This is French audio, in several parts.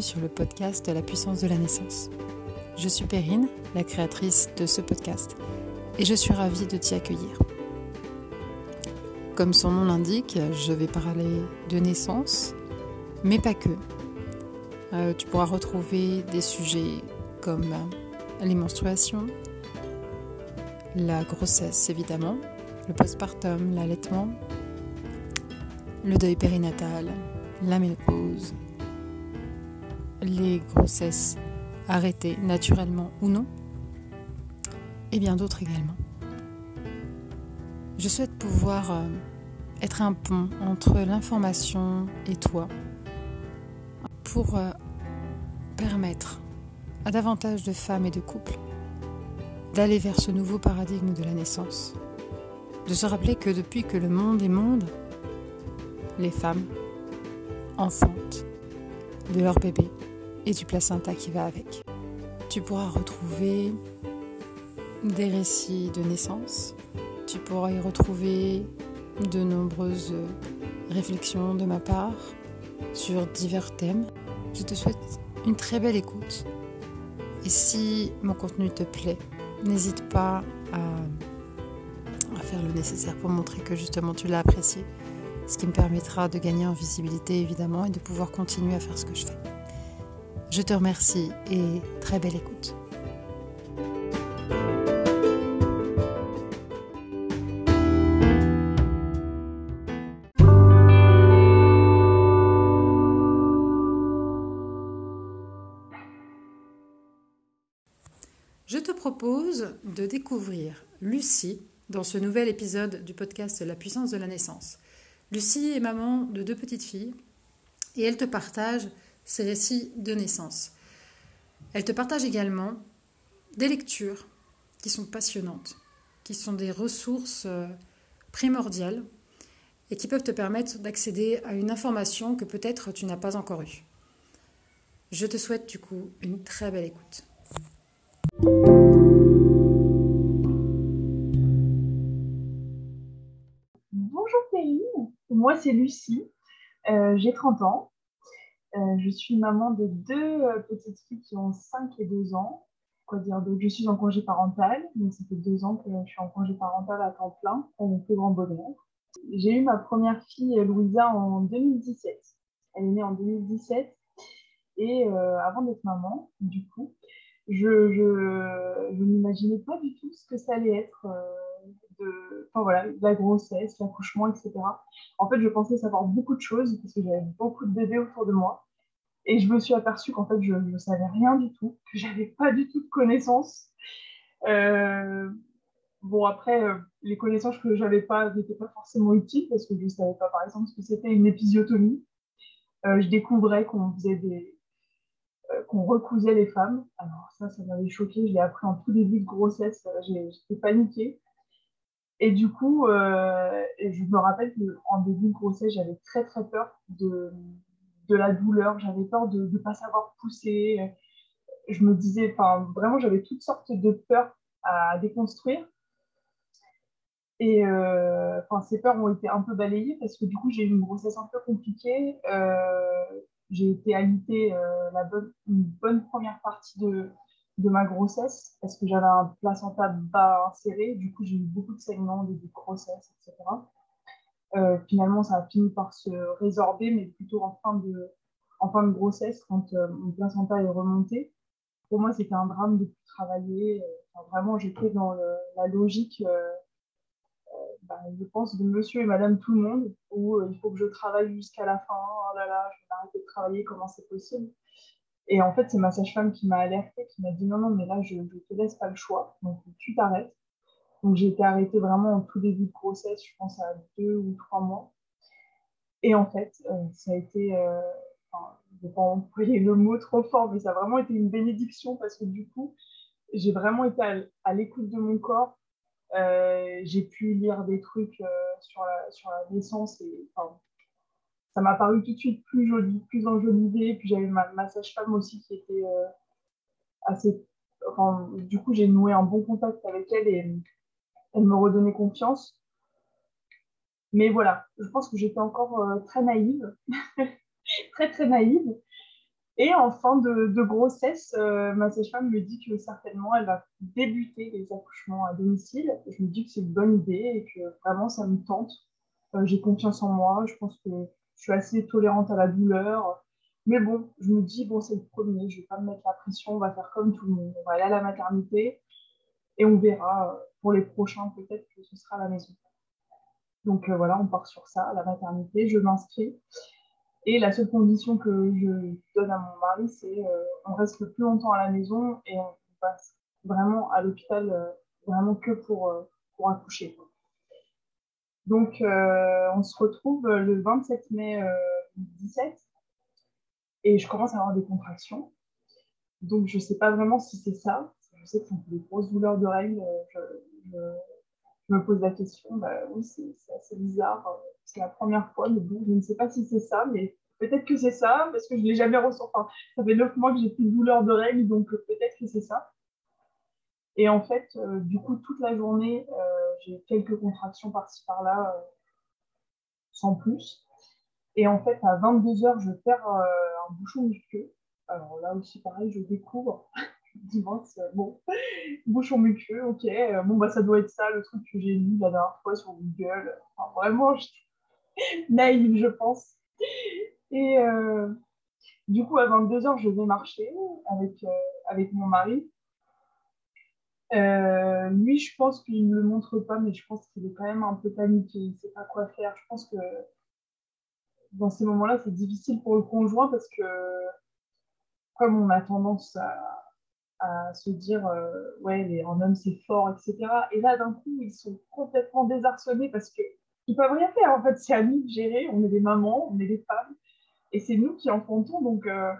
Sur le podcast La puissance de la naissance. Je suis Perrine, la créatrice de ce podcast, et je suis ravie de t'y accueillir. Comme son nom l'indique, je vais parler de naissance, mais pas que. Euh, tu pourras retrouver des sujets comme les menstruations, la grossesse évidemment, le postpartum, l'allaitement, le deuil périnatal, la ménopause, les grossesses arrêtées naturellement ou non, et bien d'autres également. Je souhaite pouvoir euh, être un pont entre l'information et toi pour euh, permettre à davantage de femmes et de couples d'aller vers ce nouveau paradigme de la naissance, de se rappeler que depuis que le monde est monde, les femmes enfantent de leur bébé et du placenta qui va avec. Tu pourras retrouver des récits de naissance, tu pourras y retrouver de nombreuses réflexions de ma part sur divers thèmes. Je te souhaite une très belle écoute. Et si mon contenu te plaît, n'hésite pas à, faire le nécessaire pour montrer que justement tu l'as apprécié, ce qui me permettra de gagner en visibilité évidemment et de pouvoir continuer à faire ce que je fais. Je te remercie et très belle écoute. Je te propose de découvrir Lucie dans ce nouvel épisode du podcast La puissance de la naissance. Lucie est maman de deux petites filles et elle te partage ses récits de naissance. Elle te partage également des lectures qui sont passionnantes, qui sont des ressources euh, primordiales et qui peuvent te permettre d'accéder à une information que peut-être tu n'as pas encore eue. Je te souhaite du coup une très belle écoute. Bonjour Perrine, moi c'est Lucie, euh, j'ai 30 ans, euh, je suis maman de deux euh, petites filles qui ont 5 et 2 ans. Quoi dire Donc je suis en congé parental, donc ça fait deux ans que je suis en congé parental à temps plein, pour mon plus grand bonheur. J'ai eu ma première fille, Louisa, en 2017. Elle est née en 2017. Et avant d'être maman, du coup, je, je n'imaginais pas du tout ce que ça allait être euh, enfin, voilà, la grossesse, l'accouchement, etc. En fait, je pensais savoir beaucoup de choses parce que j'avais beaucoup de bébés autour de moi. Et je me suis aperçue qu'en fait, je ne savais rien du tout, que j'avais pas du tout de connaissances. Euh, bon, après, euh, les connaissances que j'avais pas n'étaient pas forcément utiles parce que je ne savais pas, par exemple, ce que c'était une épisiotomie. je découvrais qu'on faisait des, qu'on recousait les femmes. Alors ça, ça m'avait choqué. Je l'ai appris en tout début de grossesse. J'étais paniquée. Et du coup, euh, je me rappelle qu'en début de grossesse, j'avais très très peur de, de la douleur. J'avais peur de ne pas savoir pousser. Je me disais, enfin, vraiment, j'avais toutes sortes de peurs à déconstruire. Et euh, ces peurs ont été un peu balayées parce que du coup, j'ai eu une grossesse un peu compliquée. Euh, j'ai été alitée la bonne, une bonne première partie de, de ma grossesse parce que j'avais un placenta bas inséré. Du coup, j'ai eu beaucoup de saignements début de etc. Euh, finalement, ça a fini par se résorber, mais plutôt en fin de, grossesse, quand euh, mon placenta est remonté. Pour moi, c'était un drame de travailler. vraiment, j'étais dans la logique bah, je pense, de monsieur et madame tout le monde, où euh, il faut que je travaille jusqu'à la fin, oh là là, je vais arrêter de travailler, comment c'est possible? Et en fait, c'est ma sage-femme qui m'a alertée, qui m'a dit non, non, mais là, je ne te laisse pas le choix, donc tu t'arrêtes. Donc j'ai été arrêtée vraiment en tout début de grossesse, je pense à deux ou trois mois. Et en fait, euh, ça a été, euh, enfin, je ne vais pas employer le mot trop fort, mais ça a vraiment été une bénédiction parce que du coup, j'ai vraiment été à l'écoute de mon corps, euh, j'ai pu lire des trucs euh, sur, la, sur la naissance et ça m'a paru tout de suite plus joli, plus enjolivé. Puis j'avais ma, ma sage-femme aussi qui était euh, assez. Du coup, j'ai noué un bon contact avec elle et elle me redonnait confiance. Mais voilà, je pense que j'étais encore très naïve, très très naïve. Et en fin de, grossesse, ma sage-femme me dit que certainement elle va débuter les accouchements à domicile. Je me dis que c'est une bonne idée et que vraiment ça me tente. J'ai confiance en moi, je pense que je suis assez tolérante à la douleur. Mais bon, je me dis, bon, c'est le premier, je ne vais pas me mettre la pression, on va faire comme tout le monde. On va aller à la maternité et on verra euh, pour les prochains, peut-être que ce sera à la maison. Donc euh, voilà, on part sur ça, la maternité, je m'inscris. Et la seule condition que je donne à mon mari, c'est euh, on reste le plus longtemps à la maison et on passe vraiment à l'hôpital, vraiment que pour accoucher. Donc, on se retrouve le 27 mai 2017 et je commence à avoir des contractions. Donc, je ne sais pas vraiment si c'est ça. Je sais que c'est des grosses douleurs de règles. Je, me pose la question. Bah, oui, c'est assez bizarre. C'est la première fois, mais bon, je ne sais pas si c'est ça, mais peut-être que c'est ça, parce que je ne l'ai jamais ressenti. Enfin, ça fait neuf mois que j'ai plus de douleurs règles, donc peut-être que c'est ça. Et en fait, euh, du coup, toute la journée, euh, j'ai quelques contractions par-ci par-là, euh, sans plus. Et en fait, à 22h, je perds un bouchon muqueux. Alors là aussi, pareil, je découvre. dimanche, bon, bouchon muqueux, ok. Bon, bah, ça doit être ça, le truc que j'ai lu la dernière fois sur Google. Vraiment, je... naïve, je pense. Et du coup, à 22h, je vais marcher avec, avec mon mari. Euh, lui, je pense qu'il ne le montre pas, mais je pense qu'il est quand même un peu paniqué. Il ne sait pas quoi faire. Je pense que dans ces moments-là, c'est difficile pour le conjoint parce que, comme on a tendance à, se dire, euh, ouais, un homme c'est fort, etc. Et là, d'un coup, ils sont complètement désarçonnés parce qu'ils ne peuvent rien faire. En fait, c'est à nous de gérer. On est des mamans, on est des femmes. Et c'est nous qui enfantons. Donc, euh,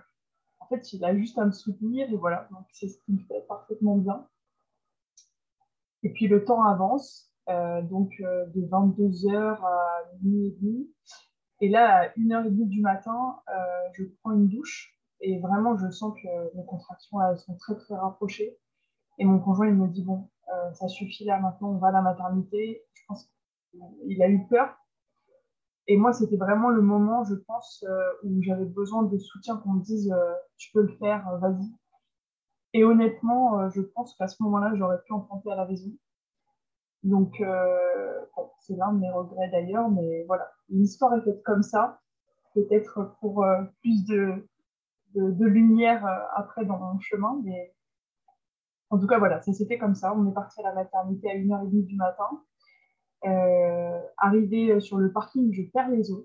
en fait, il a juste à me soutenir. Et voilà. Donc, c'est ce qu'il fait parfaitement bien. Et puis le temps avance, euh, donc euh, de 22h à minuit et là, à 1h30 du matin, euh, je prends une douche et vraiment, je sens que mes contractions elles sont très très rapprochées. Et mon conjoint, il me dit Bon, ça suffit là maintenant, on va à la maternité. Je pense qu'il a eu peur. Et moi, c'était vraiment le moment, je pense, où j'avais besoin de soutien, qu'on me dise Tu peux le faire, vas-y. Et honnêtement, euh, je pense qu'à ce moment-là, j'aurais pu emprunter à la maison. Donc, euh, c'est l'un de mes regrets d'ailleurs, mais voilà, l'histoire est faite comme ça. Peut-être pour euh, plus de, lumière après dans mon chemin, mais en tout cas, voilà, ça s'est fait comme ça. On est parti à la maternité à 1h30 du matin. arrivé sur le parking, je perds les os.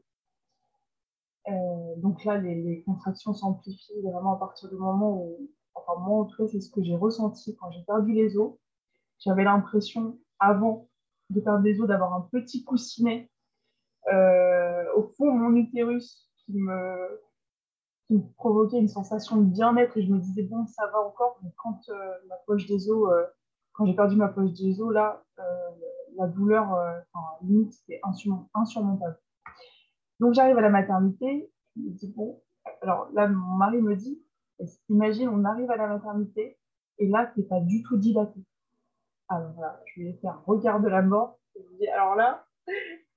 donc là, les contractions s'amplifient vraiment à partir du moment où enfin moi en tout cas c'est ce que j'ai ressenti quand j'ai perdu les os. J'avais l'impression avant de perdre les os d'avoir un petit coussinet euh, au fond de mon utérus qui me, provoquait une sensation de bien-être et je me disais bon ça va encore mais quand euh, ma poche des os euh, quand j'ai perdu ma poche des os là la douleur enfin, limite c'était insurmontable donc j'arrive à la maternité je me dis bon alors là mon mari me dit Imagine, on arrive à la maternité et là, tu n'es pas du tout dilaté. Alors là, je vais faire regard de la mort. Je dis, alors là,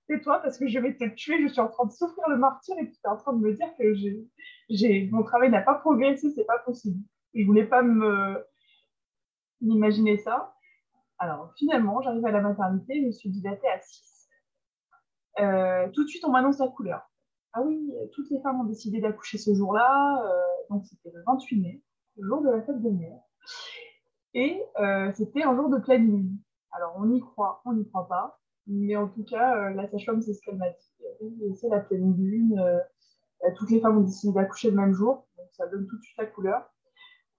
tais-toi parce que je vais te tuer, je suis en train de souffrir le martyr et tu es en train de me dire que mon travail n'a pas progressé, c'est pas possible. Je voulais pas me m'imaginer ça. Alors finalement, j'arrive à la maternité, je suis dilatée à 6. Euh, tout de suite, on m'annonce la couleur. Ah oui, toutes les femmes ont décidé d'accoucher ce jour-là. Euh, donc c'était le 28 mai, le jour de la fête des mères. Et euh, c'était un jour de pleine lune. Alors on y croit, on n'y croit pas. Mais en tout cas, euh, la sage-femme, c'est ce qu'elle m'a dit. C'est la pleine lune. toutes les femmes ont décidé d'accoucher le même jour. Donc ça donne tout de suite la couleur.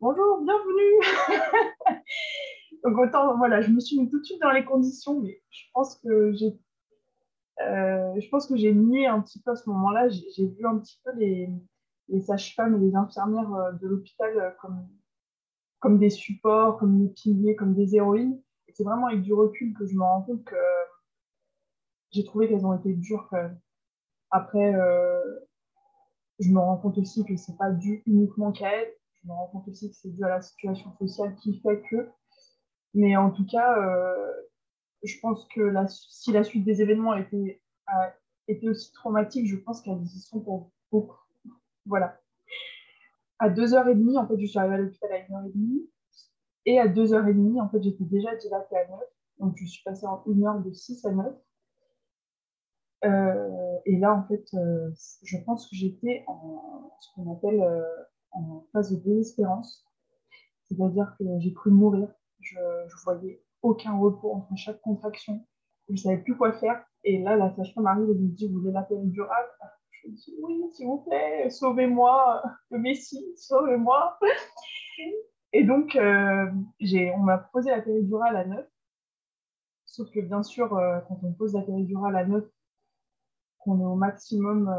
Bonjour, bienvenue Donc autant, voilà, je me suis mis tout de suite dans les conditions, mais je pense que j'ai euh, je pense que j'ai nié un petit peu à ce moment-là. J'ai vu un petit peu les, sages-femmes et les infirmières euh, de l'hôpital euh, comme, comme des supports, comme des piliers, comme des héroïnes. Et c'est vraiment avec du recul que je me rends compte que j'ai trouvé qu'elles ont été dures quand même. Après, je me rends compte aussi que c'est pas dû uniquement qu'à elles. Je me rends compte aussi que c'est dû à la situation sociale qui fait que. Mais en tout cas, je pense que la, si la suite des événements a été, aussi traumatique, je pense qu'elles y sont pour beaucoup. Voilà. à 2h30, en fait, je suis arrivée à l'hôpital à 1h30. Et à 2h30, en fait, j'étais déjà dilatée à 9. Donc, je suis passée en une heure de 6 à 9. Euh, et là, en fait, euh, je pense que j'étais en ce qu'on appelle euh, en phase de désespérance. C'est-à-dire que j'ai cru mourir. Je ne voyais aucun repos entre chaque contraction. Je ne savais plus quoi faire. Et là, la sage-femme arrive et me dit Vous voulez la péridurale Je Oui, s'il vous plaît, sauvez-moi, le Messie, sauvez-moi. Et donc, on m'a proposé la péridurale à 9. Sauf que bien sûr, quand on pose la péridurale à 9, qu'on est au maximum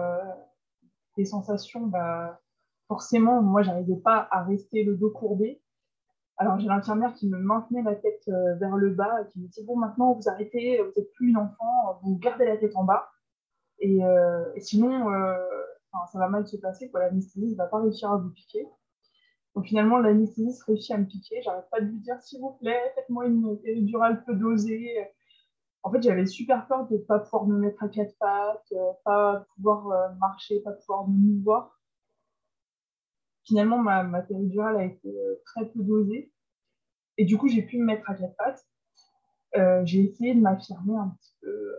des sensations, bah, forcément, moi, j'arrivais pas à rester le dos courbé. Alors, j'ai l'infirmière qui me maintenait la tête euh, vers le bas qui me dit Bon, maintenant, vous arrêtez, vous n'êtes plus une enfant, vous gardez la tête en bas. Et, euh, sinon, euh, ça va mal se passer, l'anesthésiste ne va pas réussir à vous piquer. Donc, finalement, l'anesthésiste réussit à me piquer. J'arrête pas de lui dire S'il vous plaît, faites-moi une péridurale peu dosée. En fait, j'avais super peur de ne pas pouvoir me mettre à quatre pattes, pas pouvoir marcher, pas pouvoir me mouvoir finalement, ma, péridurale a été euh, très peu dosée. Et du coup, j'ai pu me mettre à quatre pattes. Euh, j'ai essayé de m'affirmer un petit peu euh,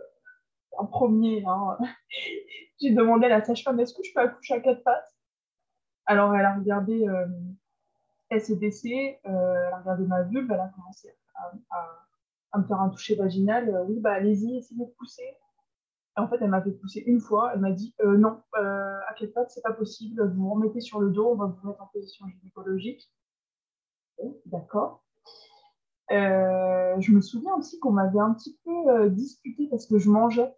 en premier. Hein. j'ai demandé à la sage-femme est-ce que je peux accoucher à quatre pattes? Alors, elle a regardé euh, SCDC, elle a regardé ma vulve, elle a commencé à, me faire un toucher vaginal. oui, bah allez-y, essayez de pousser. En fait, elle m'a fait pousser une fois. Elle m'a dit euh, non, euh, à quatre pattes, c'est pas possible. Vous vous remettez sur le dos, on va vous mettre en position gynécologique. D'accord. Euh, je me souviens aussi qu'on m'avait un petit peu disputé parce que je mangeais.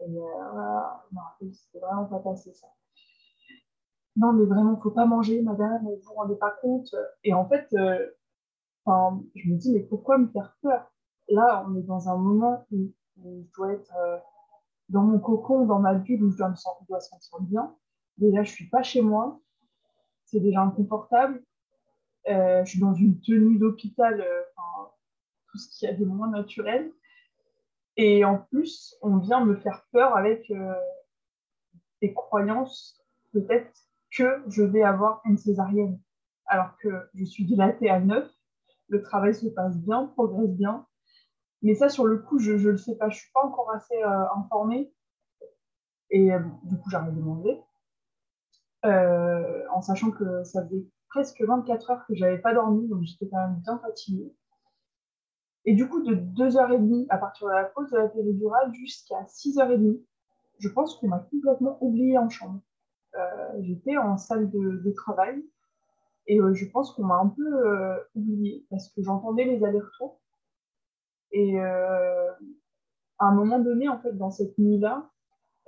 Et voilà, c'était vraiment pas passé ça. Non, mais vraiment, faut pas manger, madame, vous vous rendez pas compte. Et en fait, je me dis, mais pourquoi me faire peur? Là, on est dans un moment où, je dois être dans mon cocon, dans ma bulle où je dois me sentir, sentir bien. Déjà, je suis pas chez moi. C'est déjà inconfortable. Euh, je suis dans une tenue d'hôpital, euh, tout ce qu'il y a de moins naturel. Et en plus, on vient me faire peur avec euh, des croyances, peut-être que je vais avoir une césarienne. Alors que je suis dilatée à 9, le travail se passe bien, progresse bien. Mais ça, sur le coup, je ne le sais pas. Je ne suis pas encore assez euh, informée. Et euh, du coup, j'arrête de manger. En sachant que ça faisait presque 24 heures que je n'avais pas dormi, donc j'étais quand même bien fatiguée. Et du coup, de 2h30 à partir de la pause de la péridurale jusqu'à 6h30, je pense qu'on m'a complètement oubliée en chambre. J'étais en salle de, travail et je pense qu'on m'a un peu oubliée parce que j'entendais les allers-retours et euh, à un moment donné, en fait, dans cette nuit-là,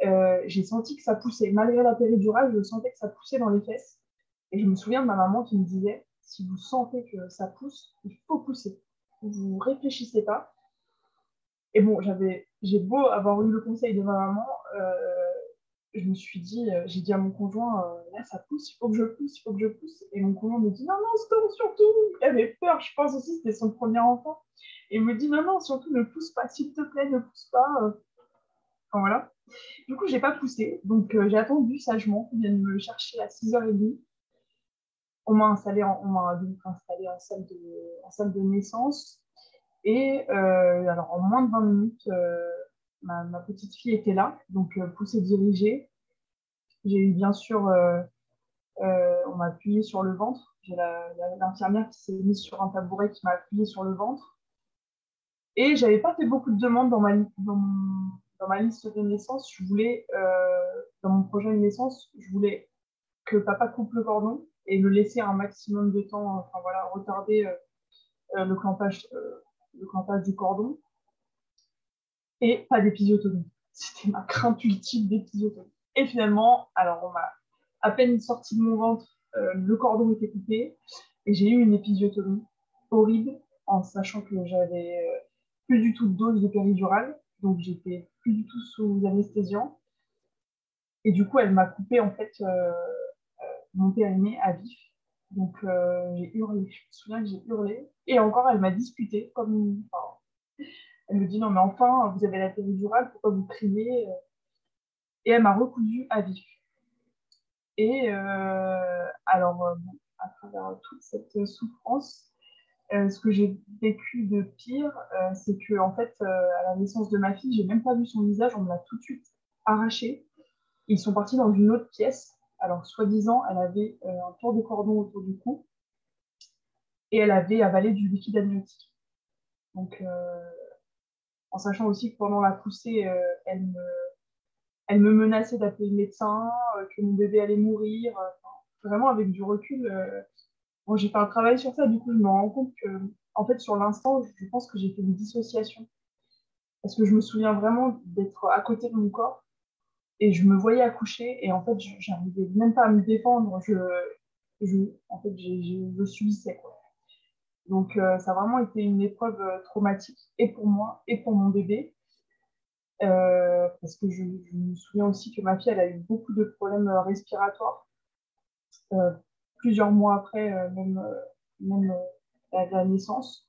euh, j'ai senti que ça poussait. Malgré la péridurale, je sentais que ça poussait dans les fesses. Et je me souviens de ma maman qui me disait, si vous sentez que ça pousse, il faut pousser. Vous réfléchissez pas. Et bon, j'avais, j'ai beau avoir eu le conseil de ma maman, euh, je me suis dit, j'ai dit à mon conjoint, là ça pousse, il faut que je pousse, il faut que je pousse. Et mon conjoint me dit, non, non, stop, surtout. Il avait peur, je pense aussi, c'était son premier enfant. Et il me dit non, non, surtout ne pousse pas, s'il te plaît, ne pousse pas. Euh. Enfin, voilà. Du coup, j'ai pas poussé. Donc, euh, j'ai attendu sagement qu'on vienne me chercher à 6h30. On m'a installé, en, on m'a installé en salle, de, en salle de naissance. Et euh, alors, en moins de 20 minutes, ma, ma, petite fille était là. Donc, poussée dirigée. J'ai eu bien sûr, on m'a appuyé sur le ventre. J'ai l'infirmière qui s'est mise sur un tabouret qui m'a appuyé sur le ventre. Et j'avais pas fait beaucoup de demandes dans ma, dans, dans ma liste de naissance. Je voulais, euh, dans mon projet de naissance, je voulais que papa coupe le cordon et le laisser un maximum de temps, enfin voilà, retarder euh, euh, le, clampage, le clampage du cordon. Et pas d'épisiotomie. C'était ma crainte ultime d'épisiotomie. Et finalement, alors on m'a à peine sorti de mon ventre, le cordon était coupé et j'ai eu une épisiotomie horrible en sachant que j'avais plus du tout de dose de péridurale, donc j'étais plus du tout sous anesthésiant. Et du coup, elle m'a coupé en fait euh, euh, mon périnée à vif. Donc euh, j'ai hurlé. Je me souviens que j'ai hurlé. Et encore, elle m'a disputé. Comme, elle me dit non mais enfin, vous avez la péridurale, pourquoi vous criez Et elle m'a recousu à vif. Et alors, à travers toute cette souffrance, ce que j'ai vécu de pire, c'est que en fait, à la naissance de ma fille, j'ai même pas vu son visage, on me l'a tout de suite arraché. Ils sont partis dans une autre pièce. Alors, soi-disant, elle avait un tour de cordon autour du cou et elle avait avalé du liquide amniotique. Donc, en sachant aussi que pendant la poussée, elle me, elle, me, menaçait d'appeler le médecin, que mon bébé allait mourir. vraiment, avec du recul, Bon, j'ai fait un travail sur ça, du coup, je me rends compte que, en fait, sur l'instant, je pense que j'ai fait une dissociation. Parce que je me souviens vraiment d'être à côté de mon corps et je me voyais accoucher et en fait, je n'arrivais même pas à me défendre. Je, je en fait, je subissais. Quoi. Donc, euh, ça a vraiment été une épreuve euh, traumatique et pour moi et pour mon bébé. Euh, parce que je, je, me souviens aussi que ma fille, elle a eu beaucoup de problèmes respiratoires plusieurs mois après même, même la, naissance.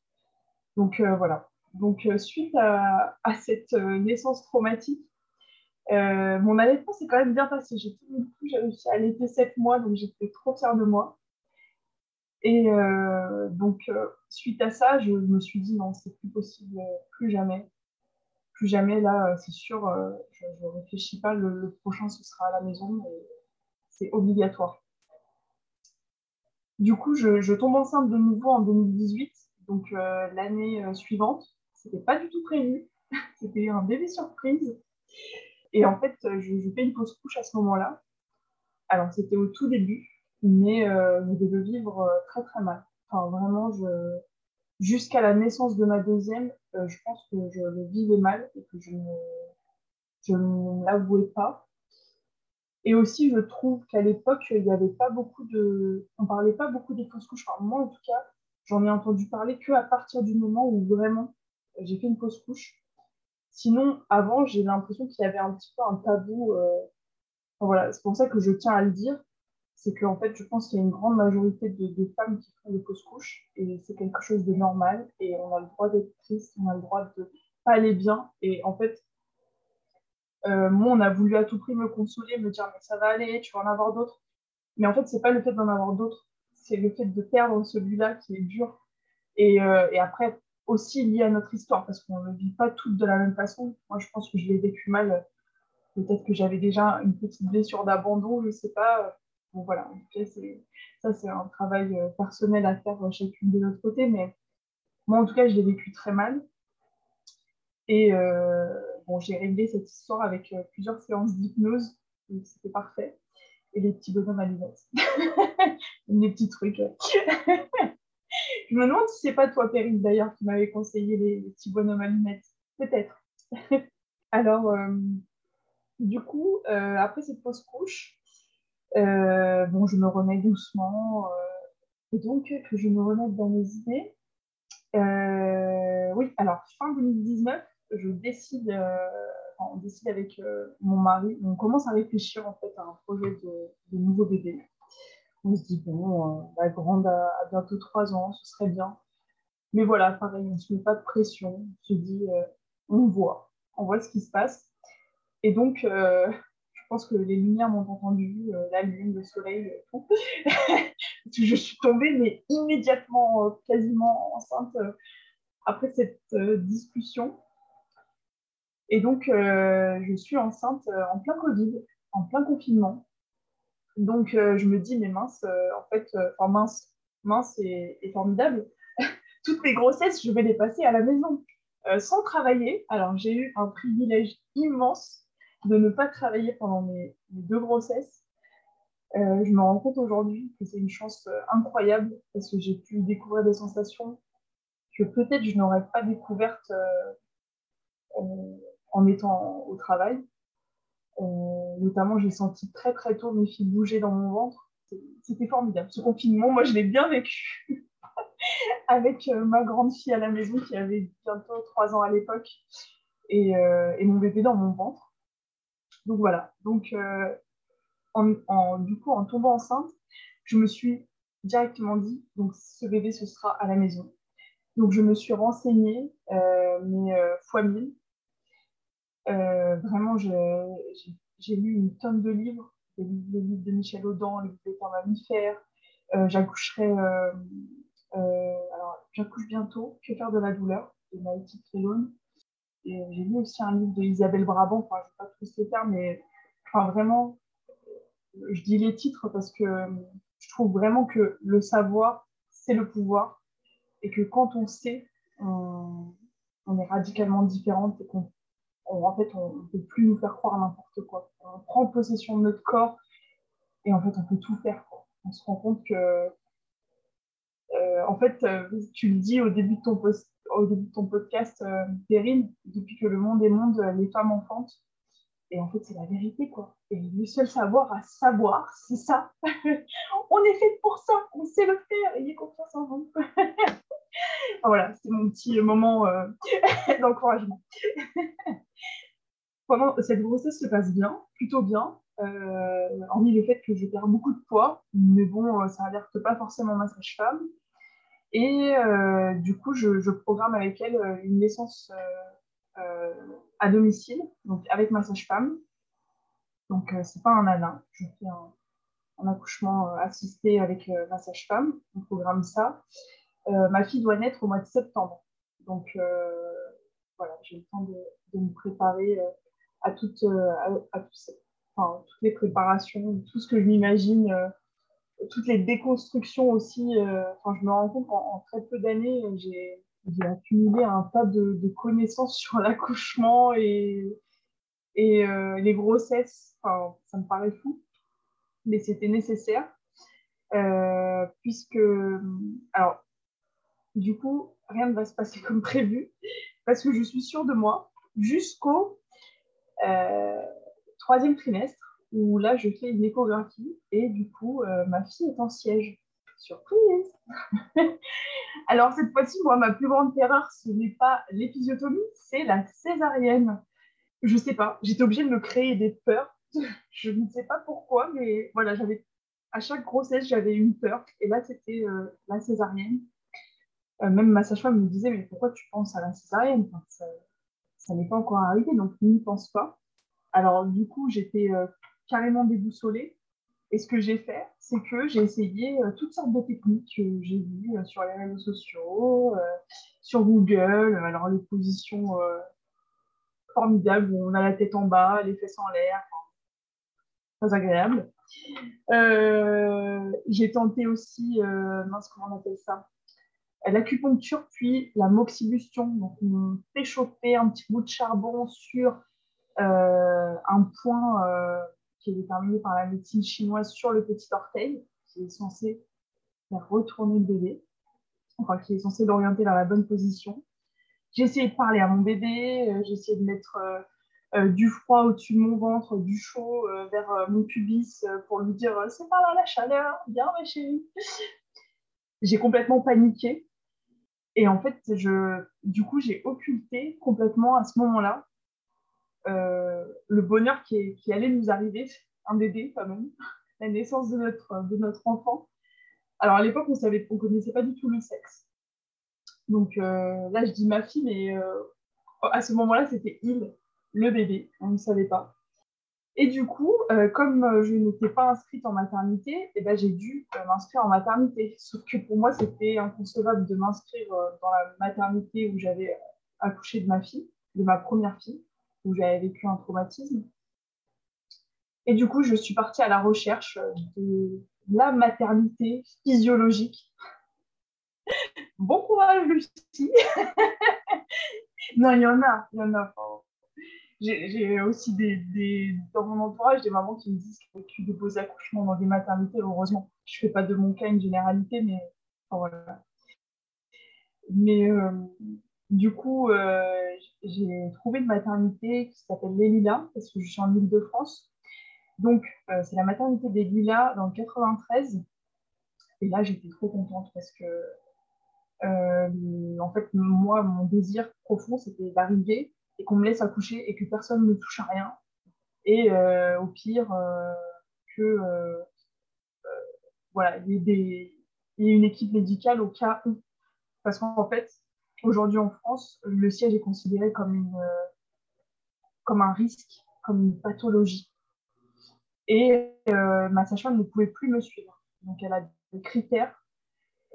Donc voilà. Donc suite à, cette naissance traumatique, mon allaitement s'est quand même bien passé. J'ai j'ai réussi à allaiter 7 mois, donc j'étais trop fière de moi. Et donc, suite à ça, je me suis dit non, c'est plus possible, plus jamais. Plus jamais, là, c'est sûr, je ne réfléchis pas, le, le, prochain, ce sera à la maison, c'est obligatoire. Du coup, je, tombe enceinte de nouveau en 2018, donc euh, l'année euh, suivante. C'était pas du tout prévu. C'était un bébé surprise. Et en fait, je, je fais une pause couche à ce moment-là. Alors, c'était au tout début, mais euh, je devais vivre très très mal. Enfin, vraiment, jusqu'à la naissance de ma deuxième, je pense que je le vivais mal et que je ne, je l'avouais pas. Et aussi, je trouve qu'à l'époque, il n'y avait pas beaucoup de. On parlait pas beaucoup des fausses couches. Enfin, moi, en tout cas, j'en ai entendu parler qu'à partir du moment où vraiment j'ai fait une fausse couche. Sinon, avant, j'ai l'impression qu'il y avait un petit peu un tabou. Euh, voilà, c'est pour ça que je tiens à le dire. C'est qu'en fait, je pense qu'il y a une grande majorité de, femmes qui font des fausses couches et c'est quelque chose de normal et on a le droit d'être triste, on a le droit de pas aller bien. Et en fait, euh, moi, on a voulu à tout prix me consoler, me dire mais ça va aller, tu vas en avoir d'autres. Mais en fait, c'est pas le fait d'en avoir d'autres, c'est le fait de perdre celui-là qui est dur. Et, euh, et, après, aussi lié à notre histoire, parce qu'on ne vit pas toutes de la même façon. Moi, je pense que je l'ai vécu mal. Peut-être que j'avais déjà une petite blessure d'abandon, je ne sais pas. Bon, voilà, en tout cas, ça, c'est un travail euh, personnel à faire chacune de notre côté. Mais moi, en tout cas, je l'ai vécu très mal. Et, bon, j'ai réglé cette histoire avec euh, plusieurs séances d'hypnose, c'était parfait. Et les petits bonhommes à lunettes. les petits trucs. Je me demande si c'est pas toi, Perrine, d'ailleurs, qui m'avait conseillé les, petits bonhommes à lunettes. Peut-être. Alors, euh, du coup, euh, après cette fausse couche, bon, je me remets doucement. et donc, que je me remette dans mes idées. oui, alors, fin 2019, je décide, euh, on décide avec euh, mon mari, on commence à réfléchir en fait à un projet de, nouveau bébé. On se dit, bon, euh, la grande a, bientôt trois ans, ce serait bien. Mais voilà, pareil, on ne se met pas de pression, on se dit, on voit, on voit ce qui se passe. Et donc, je pense que les lumières m'ont entendu, la lune, le soleil, tout. je suis tombée, mais immédiatement, quasiment enceinte après cette discussion. Et donc, euh, je suis enceinte euh, en plein Covid, en plein confinement. Donc, euh, je me dis, mais mince, en fait, enfin mince, mince et, formidable. Toutes mes grossesses, je vais les passer à la maison, sans travailler. Alors, j'ai eu un privilège immense de ne pas travailler pendant mes, deux grossesses. je me rends compte aujourd'hui que c'est une chance incroyable parce que j'ai pu découvrir des sensations que peut-être je n'aurais pas découvertes en étant au travail. Euh, notamment, j'ai senti très très tôt mes filles bouger dans mon ventre. C'était formidable. Ce confinement, moi, je l'ai bien vécu avec euh, ma grande fille à la maison qui avait bientôt trois ans à l'époque et, euh, et, mon bébé dans mon ventre. Donc voilà. Donc, en, du coup, en tombant enceinte, je me suis directement dit, donc ce bébé, ce sera à la maison. Donc je me suis renseignée, mais fois mille, euh, vraiment, j'ai lu une tonne de livres, les, livres de Michel Audin, les livres d'état mammifère. j'accoucherai, alors j'accouche bientôt, Que faire de la douleur de Maïti Trélone. Et j'ai lu aussi un livre de Isabelle Brabant, enfin je ne vais pas tous les faire, mais enfin, vraiment, je dis les titres parce que je trouve vraiment que le savoir, c'est le pouvoir. Et que quand on sait, on, est radicalement différente et qu'on en fait, on ne peut plus nous faire croire n'importe quoi. On prend possession de notre corps et en fait, on peut tout faire. On se rend compte que, euh, en fait, euh, tu le dis au début de ton, podcast, euh, depuis que le monde est monde, les femmes enfantent. Et en fait, c'est la vérité, quoi. Et le seul savoir à savoir, c'est ça. on est fait pour ça, on sait le faire, ayez confiance en vous. voilà, c'est mon petit moment euh, d'encouragement. Pendant cette grossesse se passe bien, plutôt bien, euh, hormis le fait que je perds beaucoup de poids, mais bon, euh, ça n'alerte pas forcément ma sage-femme. Et du coup, je, je, programme avec elle une naissance à domicile, donc avec ma sage-femme. Donc, c'est pas un ANA, je fais un, un accouchement assisté avec ma sage-femme, on programme ça. Euh, ma fille doit naître au mois de septembre. Donc euh, voilà, j'ai le temps de, me préparer euh, à, toutes, à, toutes les préparations, tout ce que je m'imagine, toutes les déconstructions aussi. Enfin, je me rends compte qu'en très peu d'années, j'ai accumulé un tas de, connaissances sur l'accouchement et, et les grossesses. Enfin, ça me paraît fou, mais c'était nécessaire. puisque, alors, du coup, rien ne va se passer comme prévu parce que je suis sûre de moi jusqu'au euh, troisième trimestre où là, je fais une échographie et du coup, euh, ma fille est en siège. Surprise Alors, cette fois-ci, moi, ma plus grande terreur, ce n'est pas l'épisiotomie, c'est la césarienne. Je sais pas, j'étais obligée de me créer des peurs. je ne sais pas pourquoi, mais voilà, j'avais à chaque grossesse, j'avais une peur. Et là, c'était euh, la césarienne. Euh, même ma sage-femme me disait, mais pourquoi tu penses à la césarienne? Ça, n'est pas encore arrivé, donc n'y pense pas. Alors, du coup, j'étais euh, carrément déboussolée. Et ce que j'ai fait, c'est que j'ai essayé euh, toutes sortes de techniques que j'ai vues sur les réseaux sociaux, sur Google. Alors, les positions formidables où on a la tête en bas, les fesses en l'air, très agréable. j'ai tenté aussi, mince, comment on appelle ça? L'acupuncture, puis la moxibustion. Donc, on fait chauffer un petit bout de charbon sur euh, un point euh, qui est déterminé par la médecine chinoise sur le petit orteil, qui est censé faire retourner le bébé, enfin, qui est censé l'orienter vers la bonne position. J'ai essayé de parler à mon bébé, euh, j'ai essayé de mettre du froid au-dessus de mon ventre, du chaud vers mon pubis pour lui dire c'est pas là la chaleur, viens ma chérie. J'ai complètement paniqué et en fait, je, du coup, j'ai occulté complètement à ce moment-là euh, le bonheur qui, allait nous arriver, un bébé quand même, la naissance de notre, de notre enfant. Alors à l'époque, on savait, on connaissait pas du tout le sexe. Donc euh, là, je dis ma fille, mais euh, à ce moment-là, c'était il, le bébé. On ne savait pas. Et du coup, euh, comme euh, je n'étais pas inscrite en maternité, eh ben, j'ai dû euh, m'inscrire en maternité. Sauf que pour moi, c'était inconcevable de m'inscrire dans la maternité où j'avais accouché de ma fille, de ma première fille, où j'avais vécu un traumatisme. Et du coup, je suis partie à la recherche de la maternité physiologique. bon courage, Lucie Non, il y en a, il y en a j'ai aussi des, dans mon entourage des mamans qui me disent qu'elles ont vécu de beaux accouchements dans des maternités. Heureusement, je ne fais pas de mon cas une généralité, mais voilà. Mais euh, du coup, euh, j'ai trouvé une maternité qui s'appelle Les parce que je suis en Ile-de-France. Donc, euh, c'est la maternité des Lilas dans le 93. Et là, j'étais trop contente parce que, en fait, moi, mon désir profond, c'était d'arriver qu'on me laisse accoucher et que personne ne touche à rien. Et euh, au pire, euh, que euh, voilà, il y, ait une équipe médicale au cas où. Parce qu'en fait, aujourd'hui en France, le siège est considéré comme, une, comme un risque, comme une pathologie. Et ma sage-femme ne pouvait plus me suivre. Donc, elle a des critères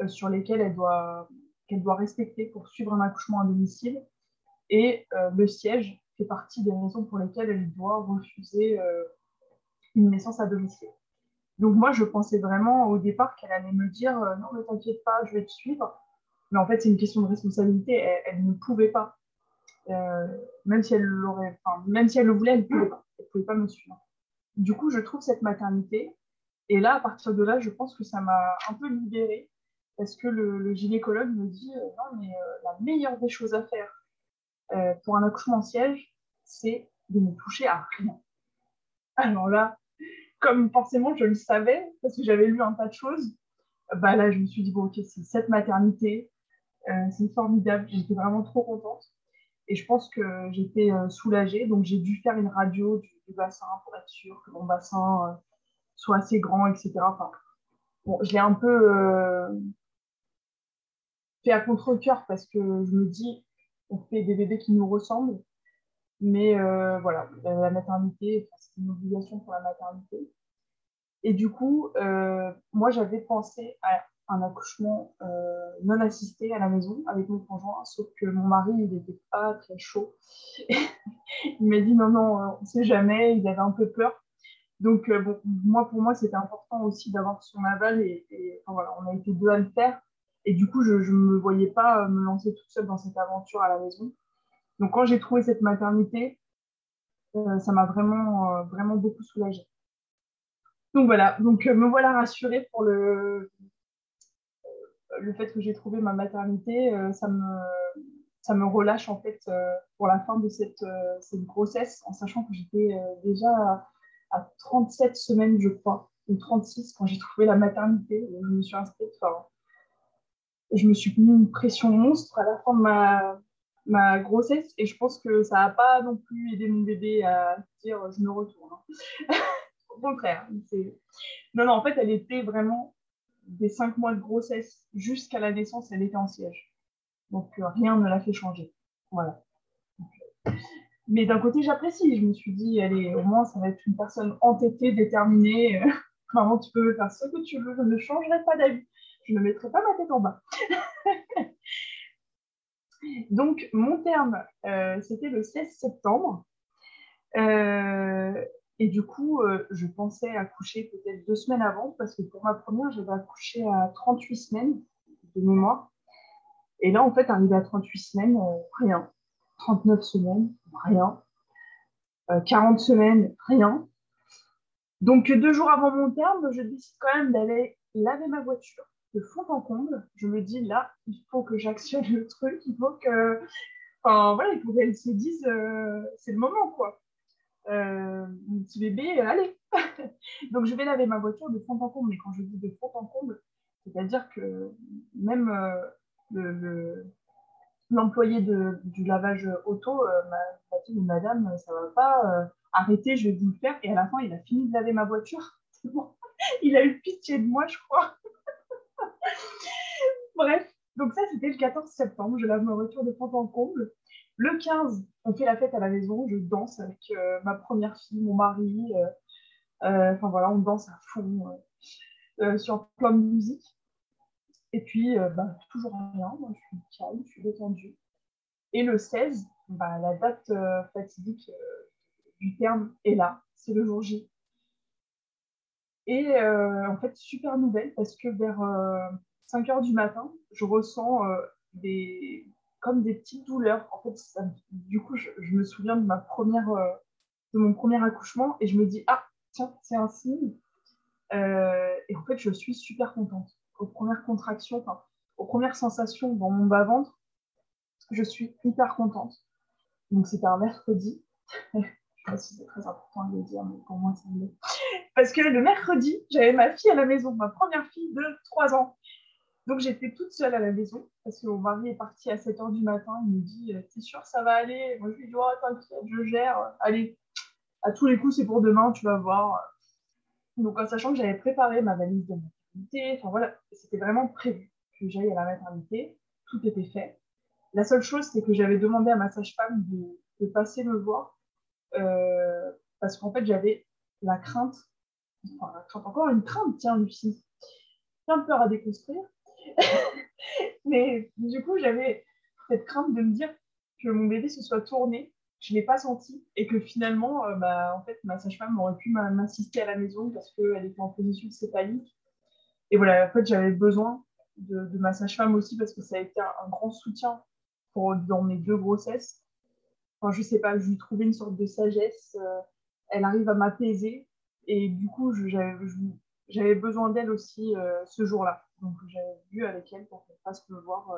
sur lesquels elle doit, qu'elle doit respecter pour suivre un accouchement à domicile. Et le siège fait partie des raisons pour lesquelles elle doit refuser une naissance à domicile. Donc moi, je pensais vraiment au départ qu'elle allait me dire euh, non, ne t'inquiète pas, je vais te suivre. Mais en fait, c'est une question de responsabilité. Elle, ne pouvait pas, euh, même si elle l'aurait, même si elle le voulait, elle ne pouvait pas. Elle pouvait pas me suivre. Du coup, je trouve cette maternité. Et là, à partir de là, je pense que ça m'a un peu libérée parce que le, gynécologue me dit euh, non, mais la meilleure des choses à faire pour un accouchement en siège, c'est de ne toucher à rien. Alors là, comme forcément je le savais, parce que j'avais lu un tas de choses, bah là, je me suis dit, bon, ok, c'est cette maternité, euh, c'est formidable, j'étais vraiment trop contente. Et je pense que j'étais euh, soulagée, donc j'ai dû faire une radio du, bassin pour être sûre que mon bassin euh, soit assez grand, etc. Enfin, bon, je l'ai un peu fait à contre-coeur parce que je me dis, on fait des bébés qui nous ressemblent, mais voilà, la maternité, c'est une obligation pour la maternité. Et du coup, euh, moi, j'avais pensé à un accouchement euh, non assisté à la maison avec mon conjoint, sauf que mon mari, il n'était pas très chaud. il m'a dit non, non, on ne sait jamais, il avait un peu peur. Donc, euh, bon, moi, pour moi, c'était important aussi d'avoir son aval et, voilà, on a été deux à le faire. Et du coup, je ne me voyais pas me lancer toute seule dans cette aventure à la maison. Donc, quand j'ai trouvé cette maternité, ça m'a vraiment, vraiment beaucoup soulagée. Donc voilà, donc euh, me voilà rassurée pour le, euh, le fait que j'ai trouvé ma maternité. Euh, ça, me, ça me relâche en fait pour la fin de cette, cette grossesse, en sachant que j'étais déjà à, 37 semaines, je crois, ou 36 quand j'ai trouvé la maternité. Je me suis inscrite. Enfin, je me suis mis une pression monstre à la fin de ma, grossesse et je pense que ça n'a pas non plus aidé mon bébé à dire je me retourne. Hein. au contraire. Non, non, en fait, elle était vraiment des cinq mois de grossesse jusqu'à la naissance, elle était en siège. Donc, euh, rien ne l'a fait changer. Voilà. mais d'un côté, j'apprécie. Je me suis dit, allez, au moins, ça va être une personne entêtée, déterminée. Vraiment, tu peux faire ce que tu veux. Je ne changerai pas d'avis. Je ne mettrai pas ma tête en bas. Donc, mon terme, euh, c'était le 16 septembre. Euh, et du coup, euh, je pensais accoucher peut-être deux semaines avant, parce que pour ma première, j'avais accouché à 38 semaines de mémoire. Et là, en fait, arrivé à 38 semaines, rien. 39 semaines, rien. 40 euh, semaines, rien. Donc, deux jours avant mon terme, je décide quand même d'aller laver ma voiture de fond en comble. Je me dis, là, il faut que j'actionne le truc, il faut que... Enfin, voilà, il faut qu'elle se dise, c'est le moment, quoi euh, mon petit bébé, euh, allez Donc je vais laver ma voiture de fond en comble, mais quand je dis de fond en comble, c'est-à-dire que même euh, l'employé du lavage auto euh, m'a dit, madame, ça va pas, arrêtez, je vais vous le faire. Et à la fin, il a fini de laver ma voiture. Il a eu pitié de moi, je crois. Bref, donc ça, c'était le 14 septembre. Je lave ma voiture de fond en comble. Le 15, on fait la fête à la maison, je danse avec euh, ma première fille, mon mari. Euh, euh, enfin voilà, on danse à fond sur plein de musique. Et puis, bah, toujours rien, je suis calme, je suis détendue. Et le 16, bah, la date fatidique du terme est là, c'est le jour J. Et en fait, super nouvelle parce que vers 5 heures du matin, je ressens des, comme des petites douleurs. En fait, du coup, je, me souviens de, ma première, euh, de mon premier accouchement et je me dis, ah, tiens, c'est un signe. Euh, et en fait, je suis super contente. Aux premières contractions, enfin, aux premières sensations dans mon bas-ventre, je suis hyper contente. Donc, c'était un mercredi. je sais pas si c'est très important de le dire, mais pour moi, c'est mieux. Parce que le mercredi, j'avais ma fille à la maison, ma première fille de 3 ans. Donc j'étais toute seule à la maison parce que mon mari est parti à 7 h du matin. Il me dit euh, T'es sûr ça va aller? Moi je lui dis Oh, t'inquiète, je gère. Allez, à tous les coups, c'est pour demain, tu vas voir. Donc en sachant que j'avais préparé ma valise de maternité, enfin voilà, c'était vraiment prévu que j'aille à la maternité. Tout était fait. La seule chose, c'est que j'avais demandé à ma sage-femme de, passer me voir euh, parce qu'en fait, j'avais la crainte encore une crainte, tiens, Lucie. Plein de peur à déconstruire. Mais du coup, j'avais cette crainte de me dire que mon bébé se soit tourné, je ne l'ai pas senti, et que finalement, euh, bah, en fait, ma sage-femme aurait pu m'assister à la maison parce qu'elle était en position céphalique. Et voilà, en fait, j'avais besoin de, ma sage-femme aussi parce que ça a été un, grand soutien pour, dans mes deux grossesses. Enfin, je sais pas, je lui trouvais une sorte de sagesse. Euh, elle arrive à m'apaiser. Et du coup, j'avais besoin d'elle aussi euh, ce jour-là. Donc, j'avais vu avec elle pour qu'elle fasse me voir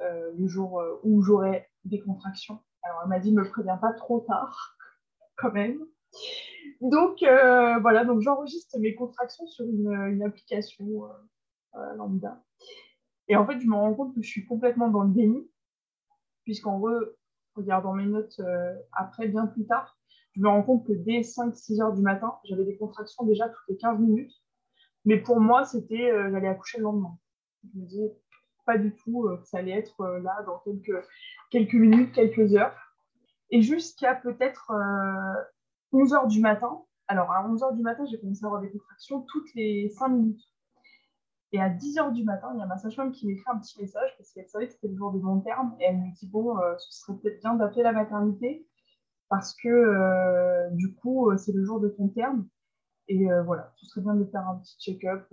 euh, le jour où j'aurais des contractions. Alors, elle m'a dit, ne me préviens pas trop tard, quand même. Donc, voilà, donc j'enregistre mes contractions sur une, application euh, lambda. Et en fait, je me rends compte que je suis complètement dans le déni, puisqu'en regardant mes notes euh, après, bien plus tard, je me rends compte que dès 5-6 heures du matin, j'avais des contractions déjà toutes les 15 minutes. Mais pour moi, c'était euh, j'allais accoucher le lendemain. Je me disais pas du tout que ça allait être là dans quelques, quelques minutes, quelques heures. Et jusqu'à peut-être 11 heures du matin. Alors, à 11 heures du matin, j'ai commencé à avoir des contractions toutes les 5 minutes. Et à 10 h du matin, il y a ma sage-femme qui m'écrit un petit message parce qu'elle savait que c'était le jour de mon terme. Et elle me dit Bon, euh, ce serait peut-être bien d'appeler la maternité parce que euh, du coup, euh, c'est le jour de ton terme. Et voilà, ce serait bien de faire un petit check-up.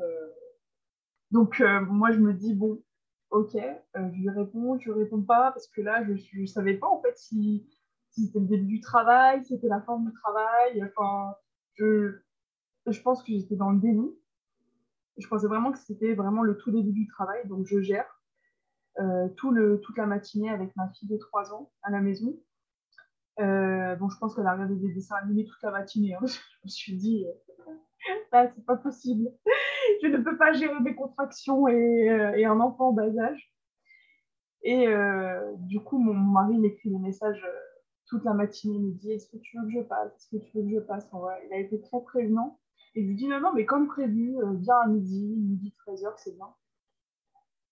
Donc, moi, je me dis Bon, ok, je lui réponds, je lui réponds pas parce que là, je ne savais pas en fait si, c'était le début du travail, si c'était la fin du travail. Enfin, je, je pense que j'étais dans le déni. Je pensais vraiment que c'était vraiment le tout début du travail, donc je gère euh, toute la matinée avec ma fille de 3 ans à la maison. Euh, bon, je pense qu'elle a regardé des dessins animés toute la matinée. Hein. Je me suis dit, euh, là, c'est pas possible. je ne peux pas gérer des contractions et, euh, et un enfant en bas âge. Et du coup, mon mari m'écrit des messages toute la matinée. Il me dit Est-ce que tu veux que je passe? Est-ce que tu veux que je passe? Il a été très prévenant. Et je lui dis non, non, mais comme prévu, euh, viens à midi, midi 13h, c'est bien.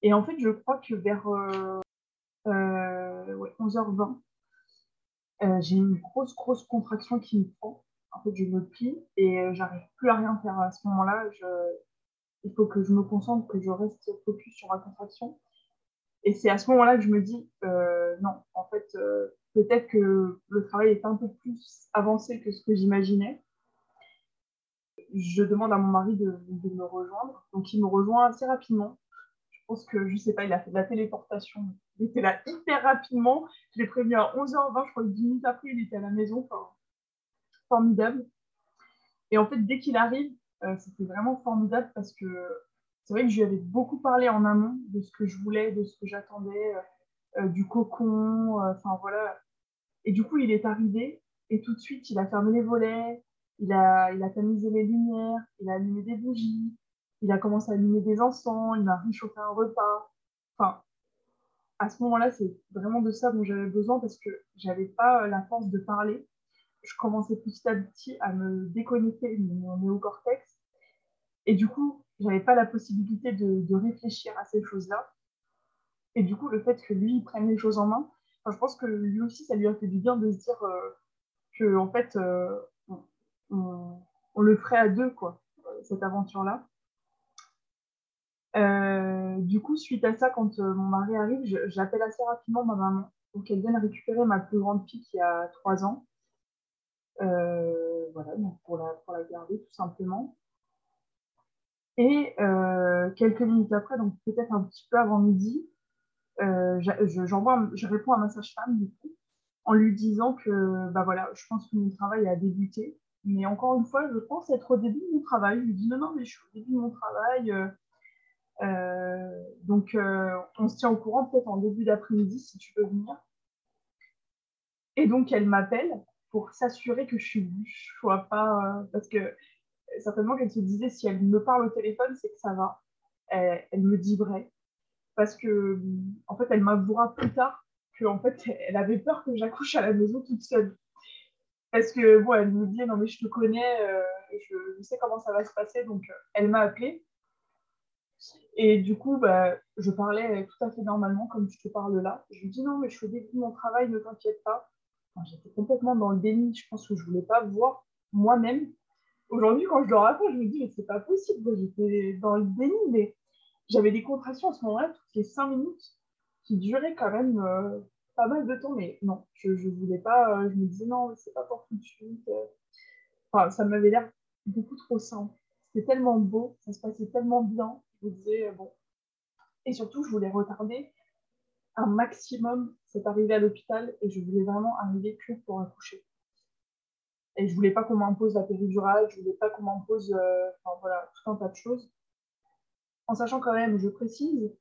Et en fait, je crois que vers 11h20, euh, euh, j'ai une grosse, grosse contraction qui me prend. En fait, je me plie et j'arrive plus à rien faire à ce moment-là. Il faut que je me concentre, que je reste focus sur la contraction. Et c'est à ce moment-là que je me dis, non, en fait, peut-être que le travail est un peu plus avancé que ce que j'imaginais je demande à mon mari de, me rejoindre. Donc, il me rejoint assez rapidement. Je pense que, je sais pas, il a fait de la téléportation. Il était là hyper rapidement. Je l'ai prévenu à 11h20, je crois que 10 minutes après, il était à la maison. formidable. Et en fait, dès qu'il arrive, euh, c'était vraiment formidable parce que c'est vrai que je lui avais beaucoup parlé en amont de ce que je voulais, de ce que j'attendais, euh, euh, du cocon, enfin voilà. Et du coup, il est arrivé et tout de suite, il a fermé les volets, il a, il a tamisé les lumières, il a allumé des bougies, il a commencé à allumer des encens, il m'a réchauffé un repas. Enfin, à ce moment-là, c'est vraiment de ça dont j'avais besoin parce que j'avais pas la force de parler. Je commençais petit à petit à me déconnecter de mon néocortex. Et du coup, j'avais pas la possibilité de, réfléchir à ces choses-là. Et du coup, le fait que lui prenne les choses en main, je pense que lui aussi, ça lui a fait du bien de se dire euh, que, en fait, euh, on, le ferait à deux, quoi, cette aventure-là. Euh, du coup, suite à ça, quand euh, mon mari arrive, j'appelle assez rapidement ma maman pour qu'elle vienne récupérer ma plus grande fille qui a trois ans. Euh, voilà, donc pour la, pour la garder tout simplement. Et quelques minutes après, donc peut-être un petit peu avant midi, j'envoie, je réponds à ma sage-femme du coup, en lui disant que bah voilà, je pense que mon travail a débuté mais encore une fois, je pense être au début de mon travail. Je lui dis non, non, mais je suis au début de mon travail. Euh, euh, donc, euh, on se tient au courant peut-être en début d'après-midi si tu peux venir. Et donc, elle m'appelle pour s'assurer que je. Je sois pas. parce que certainement qu'elle se disait si elle me parle au téléphone, c'est que ça va. Elle, me dit vrai. Parce que, en fait, elle m'avouera plus tard qu'en fait, elle avait peur que j'accouche à la maison toute seule. Parce que, bon, elle me dit, non, mais je te connais, euh, je, sais comment ça va se passer. Donc, euh, elle m'a appelée. Et du coup, bah, je parlais tout à fait normalement, comme je te parle là. Je lui dis, non, mais je fais début de mon travail, ne t'inquiète pas. J'étais complètement dans le déni. Je pense que je ne voulais pas voir moi-même aujourd'hui, quand je le raconte, je me dis, mais c'est pas possible. J'étais dans le déni, mais j'avais des contractions à ce moment-là, toutes les cinq minutes, qui duraient quand même euh, pas mal de temps. Mais non, je ne voulais pas. Euh, je me disais, non, c'est pas pour tout de suite. Enfin, ça m'avait l'air beaucoup trop simple. C'était tellement beau, ça se passait tellement bien. Disais, bon. Et surtout, je voulais retarder un maximum cette arrivée à l'hôpital et je voulais vraiment arriver que pour accoucher. Et je voulais pas qu'on m'impose la péridurale, je voulais pas qu'on m'impose euh, enfin, voilà, tout un tas de choses. En sachant quand même, je précise,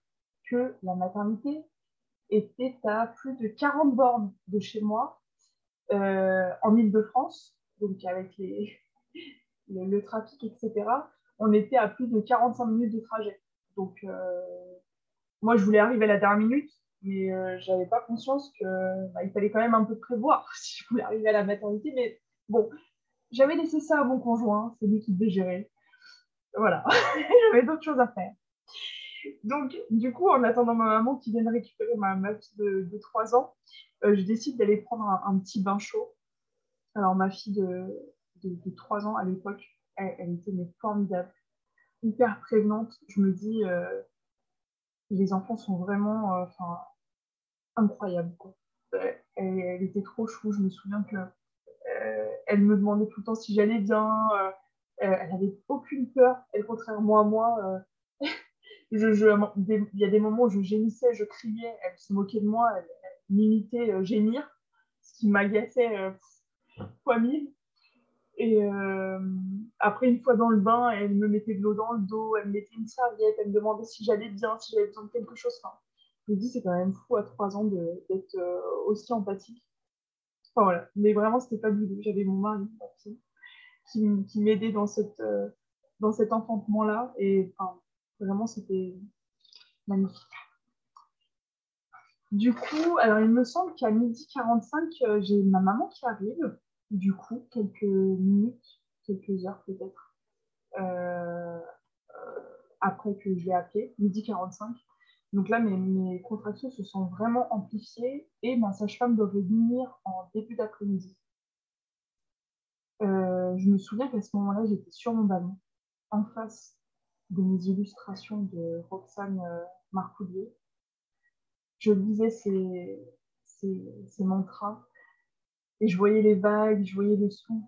que la maternité était à plus de 40 bornes de chez moi, euh, en Ile-de-France, donc avec le, trafic, etc. On était à plus de 45 minutes de trajet. Donc, euh, moi, je voulais arriver à la dernière minute, mais euh, j'avais pas conscience qu'il bah, fallait quand même un peu prévoir si je voulais arriver à la maternité. Mais bon, j'avais laissé ça à mon conjoint, c'est lui qui devait gérer. Voilà, j'avais d'autres choses à faire. Donc, du coup, en attendant ma maman qui vienne récupérer ma, fille de, de 3 ans, euh, je décide d'aller prendre un, petit bain chaud. Alors, ma fille de, de, 3 ans à l'époque, elle, était mais formidable, hyper prévenante. Je me dis, euh, les enfants sont vraiment euh, incroyables. Elle, était trop chou. Je me souviens que elle me demandait tout le temps si j'allais bien. elle n'avait aucune peur. Elle, contrairement à moi, il y a des moments où je gémissais, je criais, elle se moquait de moi, elle, m'imitait euh, gémir, ce qui m'agaçait euh, fois mille. Et euh, après, une fois dans le bain, elle me mettait de l'eau dans le dos, elle me mettait une serviette, elle me demandait si j'allais bien, si j'avais besoin de quelque chose. Enfin, je me dis, c'est quand même fou à trois ans d'être aussi empathique. Enfin voilà, mais vraiment, c'était pas du tout. J'avais mon mari qui, qui m'aidait dans, cette, dans cet enfantement-là. Et enfin, Vraiment, c'était magnifique. Du coup, alors il me semble qu'à midi 45, euh, j'ai ma maman qui arrive. Du coup, quelques minutes, quelques heures peut-être, euh, euh, après que je l'ai appelé, midi 45. Donc là, mes, contractions se sont vraiment amplifiées et ma sage-femme devait venir en début d'après-midi. je me souviens qu'à ce moment-là, j'étais sur mon ballon, en face de mes illustrations de Roxane euh, Marcoulier. Je lisais ces, ces, mantras et je voyais les vagues, je voyais les sons.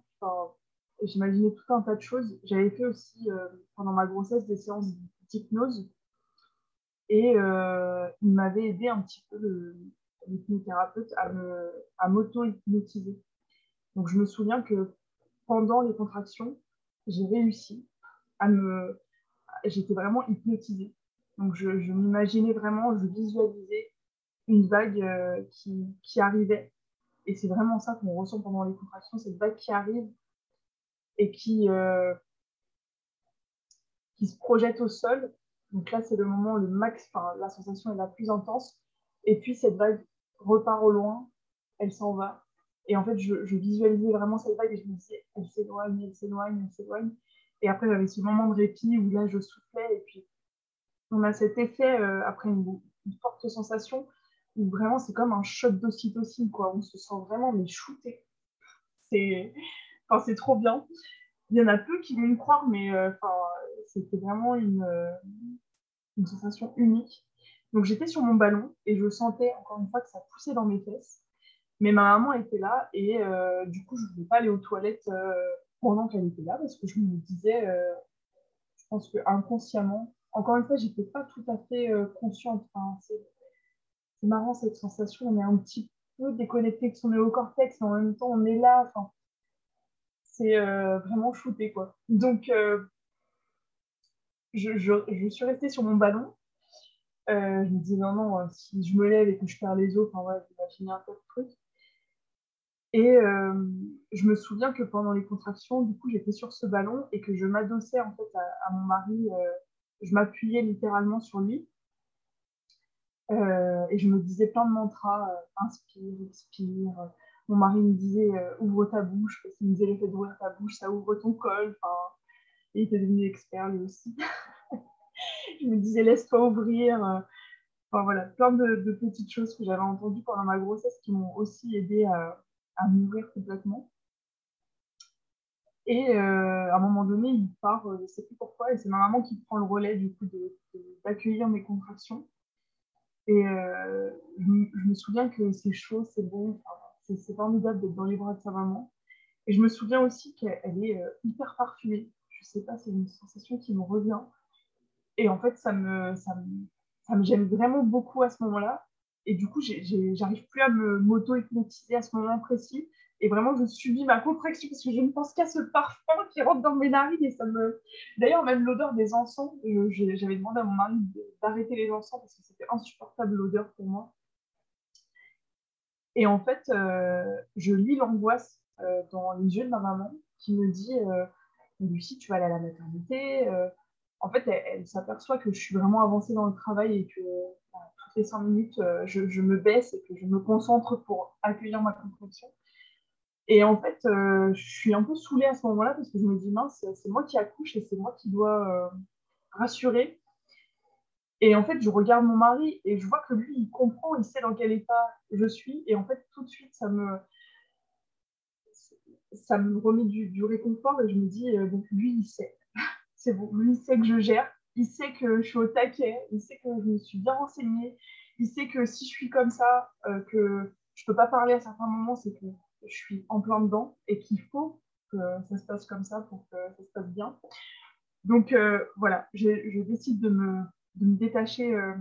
J'imaginais tout un tas de choses. J'avais fait aussi euh, pendant ma grossesse des séances d'hypnose et euh, il m'avait aidé un petit peu l'hypnothérapeute à m'auto-hypnotiser. Donc je me souviens que pendant les contractions, j'ai réussi à me, j'étais vraiment hypnotisée. Donc je, m'imaginais vraiment, je visualisais une vague euh, qui, qui, arrivait. Et c'est vraiment ça qu'on ressent pendant les contractions, cette vague qui arrive et qui, euh, qui se projette au sol. Donc là, c'est le moment, le max, enfin, la sensation est la plus intense. Et puis cette vague repart au loin, elle s'en va. Et en fait, je, visualisais vraiment cette vague et je me disais, elle s'éloigne, elle s'éloigne, elle s'éloigne. Et après, j'avais ce moment de répit où là, je soufflais. Et puis, on a cet effet, euh, après une, forte sensation, où vraiment, c'est comme un shot d'ocytocine, quoi. On se sent vraiment, mais shooté. C'est enfin, c'est trop bien. Il y en a peu qui vont me croire, mais euh, c'était vraiment une, euh, une sensation unique. Donc, j'étais sur mon ballon et je sentais, encore une fois, que ça poussait dans mes fesses. Mais ma maman était là et du coup, je ne voulais pas aller aux toilettes pendant qu'elle était là parce que je me disais, euh, je pense que inconsciemment, encore une fois, j'étais pas tout à fait euh, consciente. Enfin, marrant cette sensation, on est un petit peu déconnecté de son néocortex, mais en même temps, on est là. C'est euh, vraiment shooté, quoi. Donc, je, je, je, suis restée sur mon ballon. je me disais, non, non, si je me lève et que je perds les os, enfin, ouais, j'imaginais un peu de truc. Et euh, je me souviens que pendant les contractions, du coup, j'étais sur ce ballon et que je m'adossais en fait à, mon mari. Euh, je m'appuyais littéralement sur lui. Euh, et je me disais plein de mantras, inspire, expire. Mon mari me disait ouvre ta bouche, parce qu'il me disait l'effet d'ouvrir ta bouche, ça ouvre ton col. Enfin, il était devenu expert lui aussi. je me disais laisse-toi ouvrir. Enfin voilà, plein de, de petites choses que j'avais entendues pendant ma grossesse qui m'ont aussi aidé à à m'ouvrir complètement. Et à un moment donné, il part, je ne sais plus pourquoi, et c'est ma maman qui prend le relais du coup d'accueillir mes contractions. Et je, me souviens que c'est chaud, c'est bon, c'est formidable d'être dans les bras de sa maman. Et je me souviens aussi qu'elle est hyper parfumée. Je sais pas, c'est une sensation qui me revient. Et en fait, ça me, ça me, ça me gêne vraiment beaucoup à ce moment-là. Et du coup, j'arrive plus à me m'auto-hypnotiser à ce moment précis. Et vraiment, je subis ma contraction parce que je ne pense qu'à ce parfum qui rentre dans mes narines. Et ça me... D'ailleurs, même l'odeur des encens, j'avais demandé à mon mari d'arrêter les encens parce que c'était insupportable l'odeur pour moi. Et en fait, euh, je lis l'angoisse euh, dans les yeux de ma maman qui me dit euh, Lucie, tu vas aller à la maternité en fait, elle, s'aperçoit que je suis vraiment avancée dans le travail et que toutes les cinq minutes, euh, je, me baisse et que je me concentre pour accueillir ma contraction. Et en fait, euh, je suis un peu saoulée à ce moment-là parce que je me dis, mince, c'est moi qui accouche et c'est moi qui dois euh, rassurer. Et en fait, je regarde mon mari et je vois que lui, il comprend, il sait dans quel état je suis. Et en fait, tout de suite, ça me, ça me remet du, réconfort et je me dis, donc lui, il sait c'est bon. Lui, il sait que je gère, il sait que je suis au taquet, il sait que je me suis bien renseignée, il sait que si je suis comme ça, euh, que je ne peux pas parler à certains moments, c'est que je suis en plein dedans et qu'il faut que ça se passe comme ça pour que ça se passe bien. Donc euh, voilà, je, décide de me, détacher euh,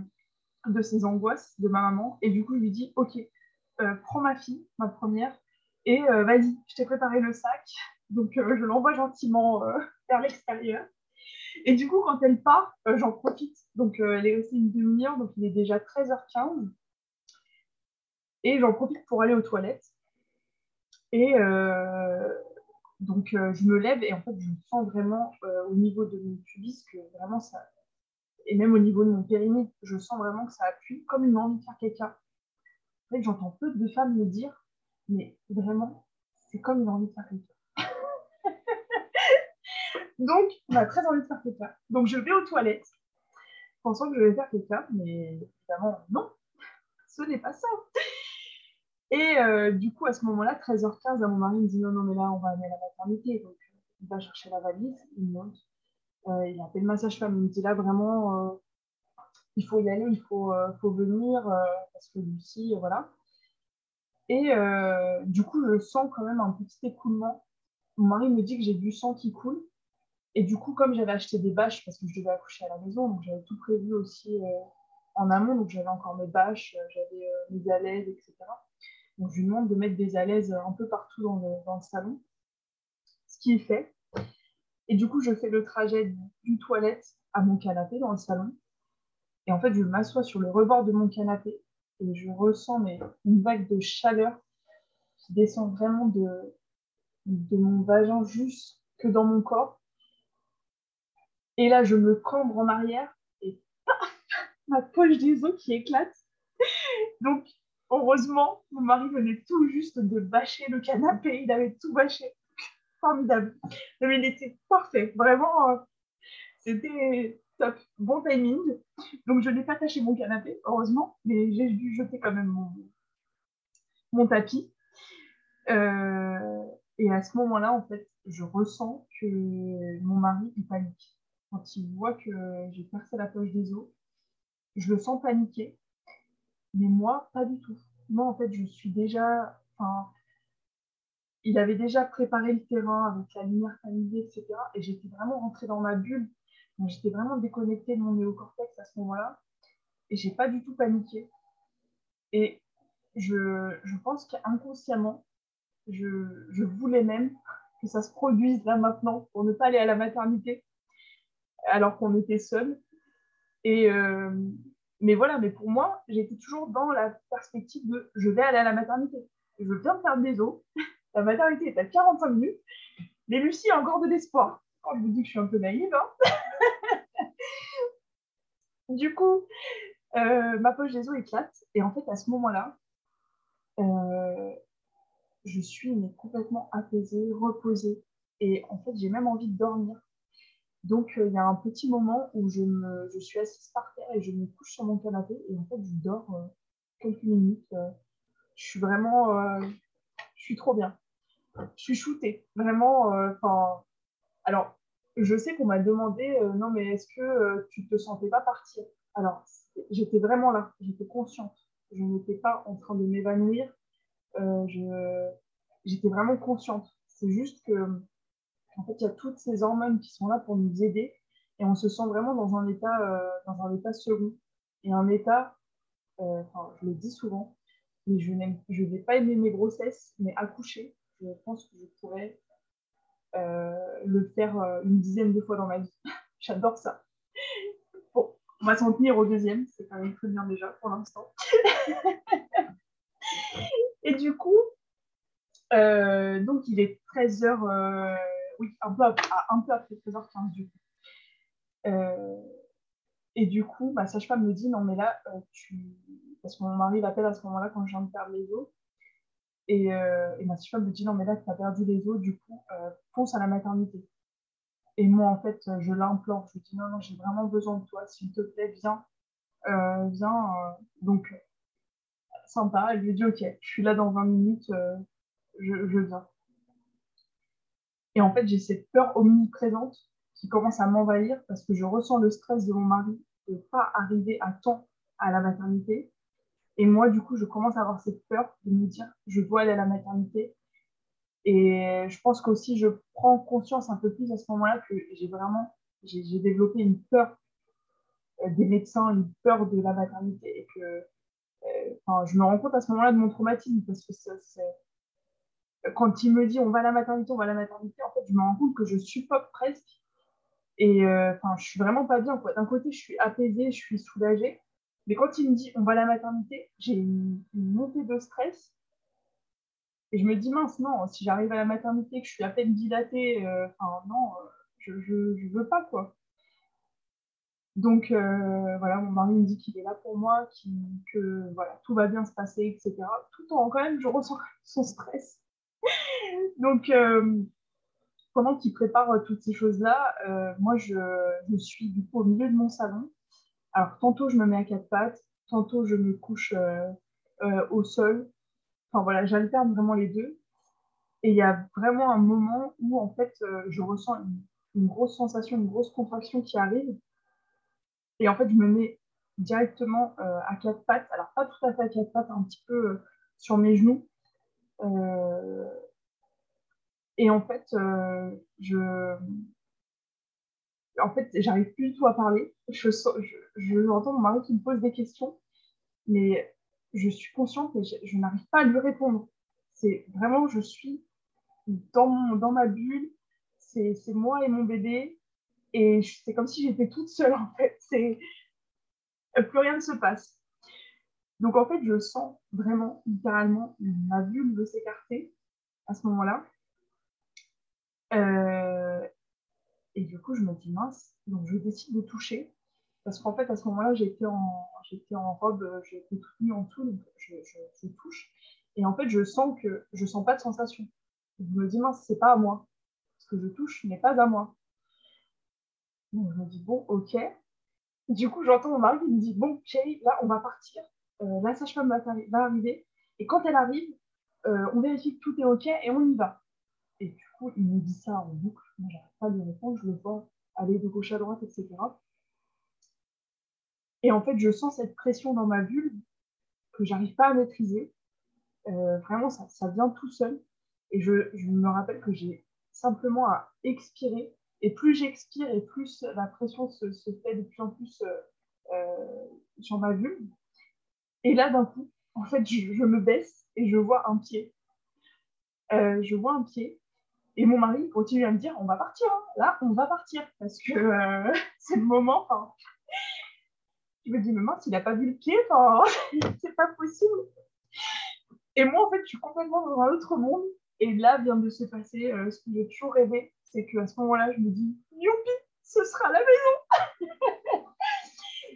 de ces angoisses de ma maman et du coup, je lui dis, ok, prends ma fille, ma première, et vas-y, je t'ai préparé le sac. Donc je l'envoie gentiment vers l'extérieur. Et du coup, quand elle part, euh, j'en profite. Donc, euh, elle est restée une demi-heure, donc il est déjà 13h15. Et j'en profite pour aller aux toilettes. Et euh, donc, je me lève et en fait, je sens vraiment au niveau de mon pubis que vraiment ça. Et même au niveau de mon périnée, je sens vraiment que ça appuie comme une envie de faire caca. En fait, j'entends peu de femmes me dire, mais vraiment, c'est comme une envie de faire caca. Donc, on a très envie de faire caca. Donc, je vais aux toilettes, pensant que je vais faire caca, mais évidemment, non, ce n'est pas ça. Et euh, du coup, à ce moment-là, 13h15, mon mari me dit non, non, mais là, on va aller à la maternité. Donc, il va chercher la valise, il monte, euh, il appelle ma sage-femme, il me dit là, vraiment, euh, il faut y aller, il faut, venir, parce que Lucie, voilà. Et du coup, je sens quand même un petit écoulement. Mon mari me dit que j'ai du sang qui coule. Et du coup, comme j'avais acheté des bâches parce que je devais accoucher à la maison, donc j'avais tout prévu aussi en amont, donc j'avais encore mes bâches, j'avais mes alaises, etc. Donc je lui demande de mettre des alaises un peu partout dans le, salon, ce qui est fait. Et du coup, je fais le trajet d'une toilette à mon canapé dans le salon. Et en fait, je m'assois sur le rebord de mon canapé et je ressens une vague de chaleur qui descend vraiment de, de mon vagin juste que dans mon corps. Et là, je me cambre en arrière et ma poche des os qui éclate. Donc, heureusement, mon mari venait tout juste de bâcher le canapé. Il avait tout bâché. Formidable. Mais il était parfait. Vraiment, euh, c'était top. Bon timing. Donc, je n'ai pas taché mon canapé, heureusement, mais j'ai dû jeter quand même mon, mon tapis. Euh, et à ce moment-là, en fait, je ressens que mon mari, il panique quand il voit que j'ai percé la poche des os, je le sens paniquer. Mais moi, pas du tout. Moi, en fait, je suis déjà. Il avait déjà préparé le terrain avec la lumière tamisée, etc. Et j'étais vraiment rentrée dans ma bulle. Donc, j'étais vraiment déconnectée de mon néocortex à ce moment-là. Et j'ai pas du tout paniqué. Et je, je pense qu'inconsciemment, je, je voulais même que ça se produise là maintenant pour ne pas aller à la maternité alors qu'on était seuls. Et, euh, mais voilà, mais pour moi, j'étais toujours dans la perspective de je vais aller à la maternité. Je viens de faire des os. La maternité est à 45 minutes. Mais Lucie a encore de l'espoir. Quand je vous dis que je suis un peu naïve. Hein. du coup, euh, ma poche des os éclate. Et en fait, à ce moment-là, euh, je suis complètement apaisée, reposée. Et en fait, j'ai même envie de dormir. Donc, euh, il y a un petit moment où je, me, je suis assise par terre et je me couche sur mon canapé et en fait, je dors euh, quelques minutes. Euh. je suis vraiment, je suis trop bien. je suis shootée. Vraiment, enfin. alors, je sais qu'on m'a demandé, non, mais est-ce que tu te sentais pas partir? Alors, j'étais vraiment là, j'étais consciente. Je n'étais pas en train de m'évanouir. j'étais vraiment consciente. C'est juste que, en fait, il y a toutes ces hormones qui sont là pour nous aider et on se sent vraiment dans un état, euh, dans un état second. Et un état, euh, je le dis souvent, mais je je vais pas aimer mes grossesses, mais accoucher, je pense que je pourrais euh, le faire une dizaine de fois dans ma vie. J'adore ça. Bon, on va s'en tenir au deuxième, c'est quand même très bien déjà pour l'instant. et du coup, donc il est 13h, oui, un peu, un peu après 13h15 du coup. Euh, et du coup, ma sage-femme me dit non, mais là, euh, tu. Parce que mon mari l'appelle à ce moment-là quand je viens de perdre les os. Et, euh, et ma sage-femme me dit non, mais là, tu as perdu les os, du coup, fonce à la maternité. Et moi, en fait, je l'implore. Je lui dis non, non, j'ai vraiment besoin de toi, s'il te plaît, viens. viens. donc, sympa. Elle lui dit ok, je suis là dans 20 minutes, je viens. Et en fait, j'ai cette peur omniprésente qui commence à m'envahir parce que je ressens le stress de mon mari de ne pas arriver à temps à la maternité. Et moi, du coup, je commence à avoir cette peur de me dire, je dois aller à la maternité. Et je pense qu'aussi, je prends conscience un peu plus à ce moment-là que j'ai vraiment, développé une peur euh, des médecins, une peur de la maternité. Et que euh, je me rends compte à ce moment-là de mon traumatisme parce que quand il me dit on va à la maternité, on va à la maternité, en fait, je me rends compte que je supporte presque et euh, enfin, je suis vraiment pas bien. D'un côté, je suis apaisée, je suis soulagée. Mais quand il me dit on va à la maternité, j'ai une, montée de stress. Et je me dis mince, non, si j'arrive à la maternité, que je suis à peine dilatée, euh, enfin non, euh, je, je, veux pas quoi. Donc voilà, mon mari me dit qu'il est là pour moi, que voilà, tout va bien se passer, etc. Tout en quand même, je ressens son stress. Donc pendant qu'il prépare euh, toutes ces choses-là, euh, moi, je, suis du coup au milieu de mon salon. Alors, tantôt, je me mets à quatre pattes, tantôt, je me couche euh, au sol. Enfin, voilà, j'alterne vraiment les deux. Et il y a vraiment un moment où, en fait, je ressens une, grosse sensation, une grosse contraction qui arrive. Et en fait, je me mets directement à quatre pattes. Alors, pas tout à fait à quatre pattes, un petit peu sur mes genoux. Et en fait, euh, je. En fait, j'arrive plus du tout à parler. Je, je, je, entends mon mari qui me pose des questions, mais je suis consciente et je, n'arrive pas à lui répondre. C'est vraiment, je suis dans, mon, dans ma bulle, c'est moi et mon bébé, et c'est comme si j'étais toute seule en fait. Plus rien ne se passe. Donc en fait, je sens vraiment littéralement ma vulve s'écarter à ce moment-là. Euh, et du coup, je me dis mince, donc je décide de toucher. Parce qu'en fait, à ce moment-là, j'étais en, robe, j'étais toute nue en dessous, donc je, touche. Et en fait, je sens que je sens pas de sensation. Je me dis mince, c'est pas à moi. Ce que je touche n'est pas à moi. Donc je me dis bon, ok. Du coup, j'entends mon mari qui me dit bon, chérie, là, on va partir. Euh, la sage-femme va, arriver. Et quand elle arrive, euh, on vérifie que tout est ok et on y va. Et du coup, il me dit ça en boucle. Moi, j'arrive pas à lui répondre. Je le vois aller de gauche à droite, etc. Et en fait, je sens cette pression dans ma bulle que j'arrive pas à maîtriser. Euh, vraiment, ça, vient tout seul. Et je, me rappelle que j'ai simplement à expirer. Et plus j'expire, et plus la pression se, fait de plus en plus sur ma bulle. Et là, d'un coup, en fait, je, me baisse et je vois un pied. Euh, je vois un pied et mon mari continue à me dire on va partir, hein. là, on va partir, parce que euh, c'est le moment. Je me dis, mais mince, il n'a pas vu le pied, c'est pas possible. Et moi, en fait, je suis complètement dans un autre monde. Et là vient de se passer euh, ce que j'ai toujours rêvé, c'est qu'à ce moment-là, je me dis, youpi, ce sera la maison.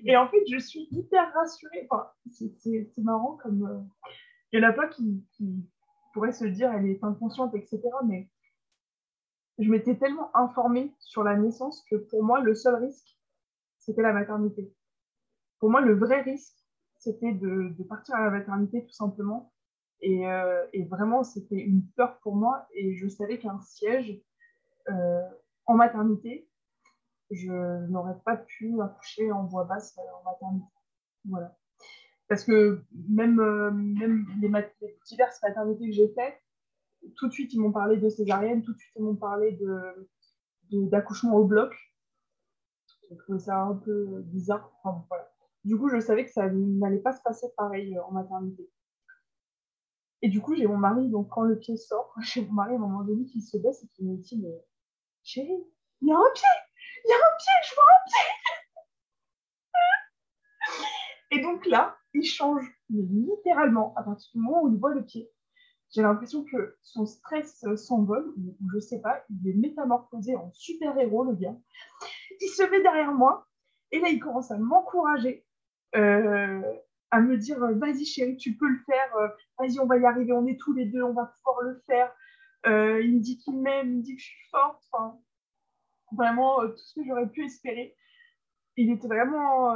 Et en fait, je suis hyper rassurée. Enfin, c'est marrant comme. Euh, il y en a pas qui, pourraient se dire, elle est inconsciente, etc. Mais je m'étais tellement informée sur la naissance que pour moi, le seul risque, c'était la maternité. Pour moi, le vrai risque, c'était de, partir à la maternité tout simplement Et, et vraiment, c'était une peur pour moi. Et je savais qu'un siège en maternité, je n'aurais pas pu accoucher en voie basse en maternité. Voilà. Parce que même, même les, diverses maternités que j'ai faites, tout de suite, ils m'ont parlé de césarienne, tout de suite, ils m'ont parlé d'accouchement de, au bloc. J'ai trouvé ça un peu bizarre. Du coup, je savais que ça n'allait pas se passer pareil euh, en maternité. Et du coup, j'ai mon mari, donc quand le pied sort, j'ai mon mari à un moment donné qui se baisse et qui me dit Mais chérie, il y a un pied Il y a un pied Je vois un pied Et donc là, il change littéralement à partir du moment où il voit le pied j'ai l'impression que son stress s'envole, ou, je sais pas, il est métamorphosé en super-héros, le gars. Il se met derrière moi, et là, il commence à m'encourager, euh, à me dire Vas-y, chérie, tu peux le faire, euh, vas-y, on va y arriver, on est tous les deux, on va pouvoir le faire. Euh, il me dit qu'il m'aime, il me dit que je suis forte, enfin, vraiment tout ce que j'aurais pu espérer. Il était vraiment,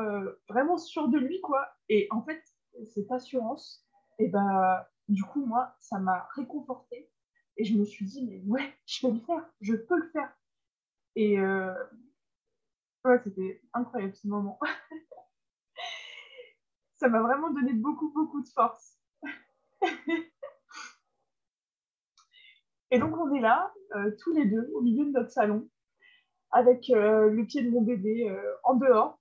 vraiment sûr de lui, quoi. Et en fait, cette assurance, et eh ben, du coup, moi, ça m'a réconfortée. Et je me suis dit, mais ouais, je vais le faire, je peux le faire. Et euh, ouais, c'était incroyable ce moment. ça m'a vraiment donné beaucoup, beaucoup de force. Et donc, on est là, euh, tous les deux, au milieu de notre salon, avec euh, le pied de mon bébé en dehors,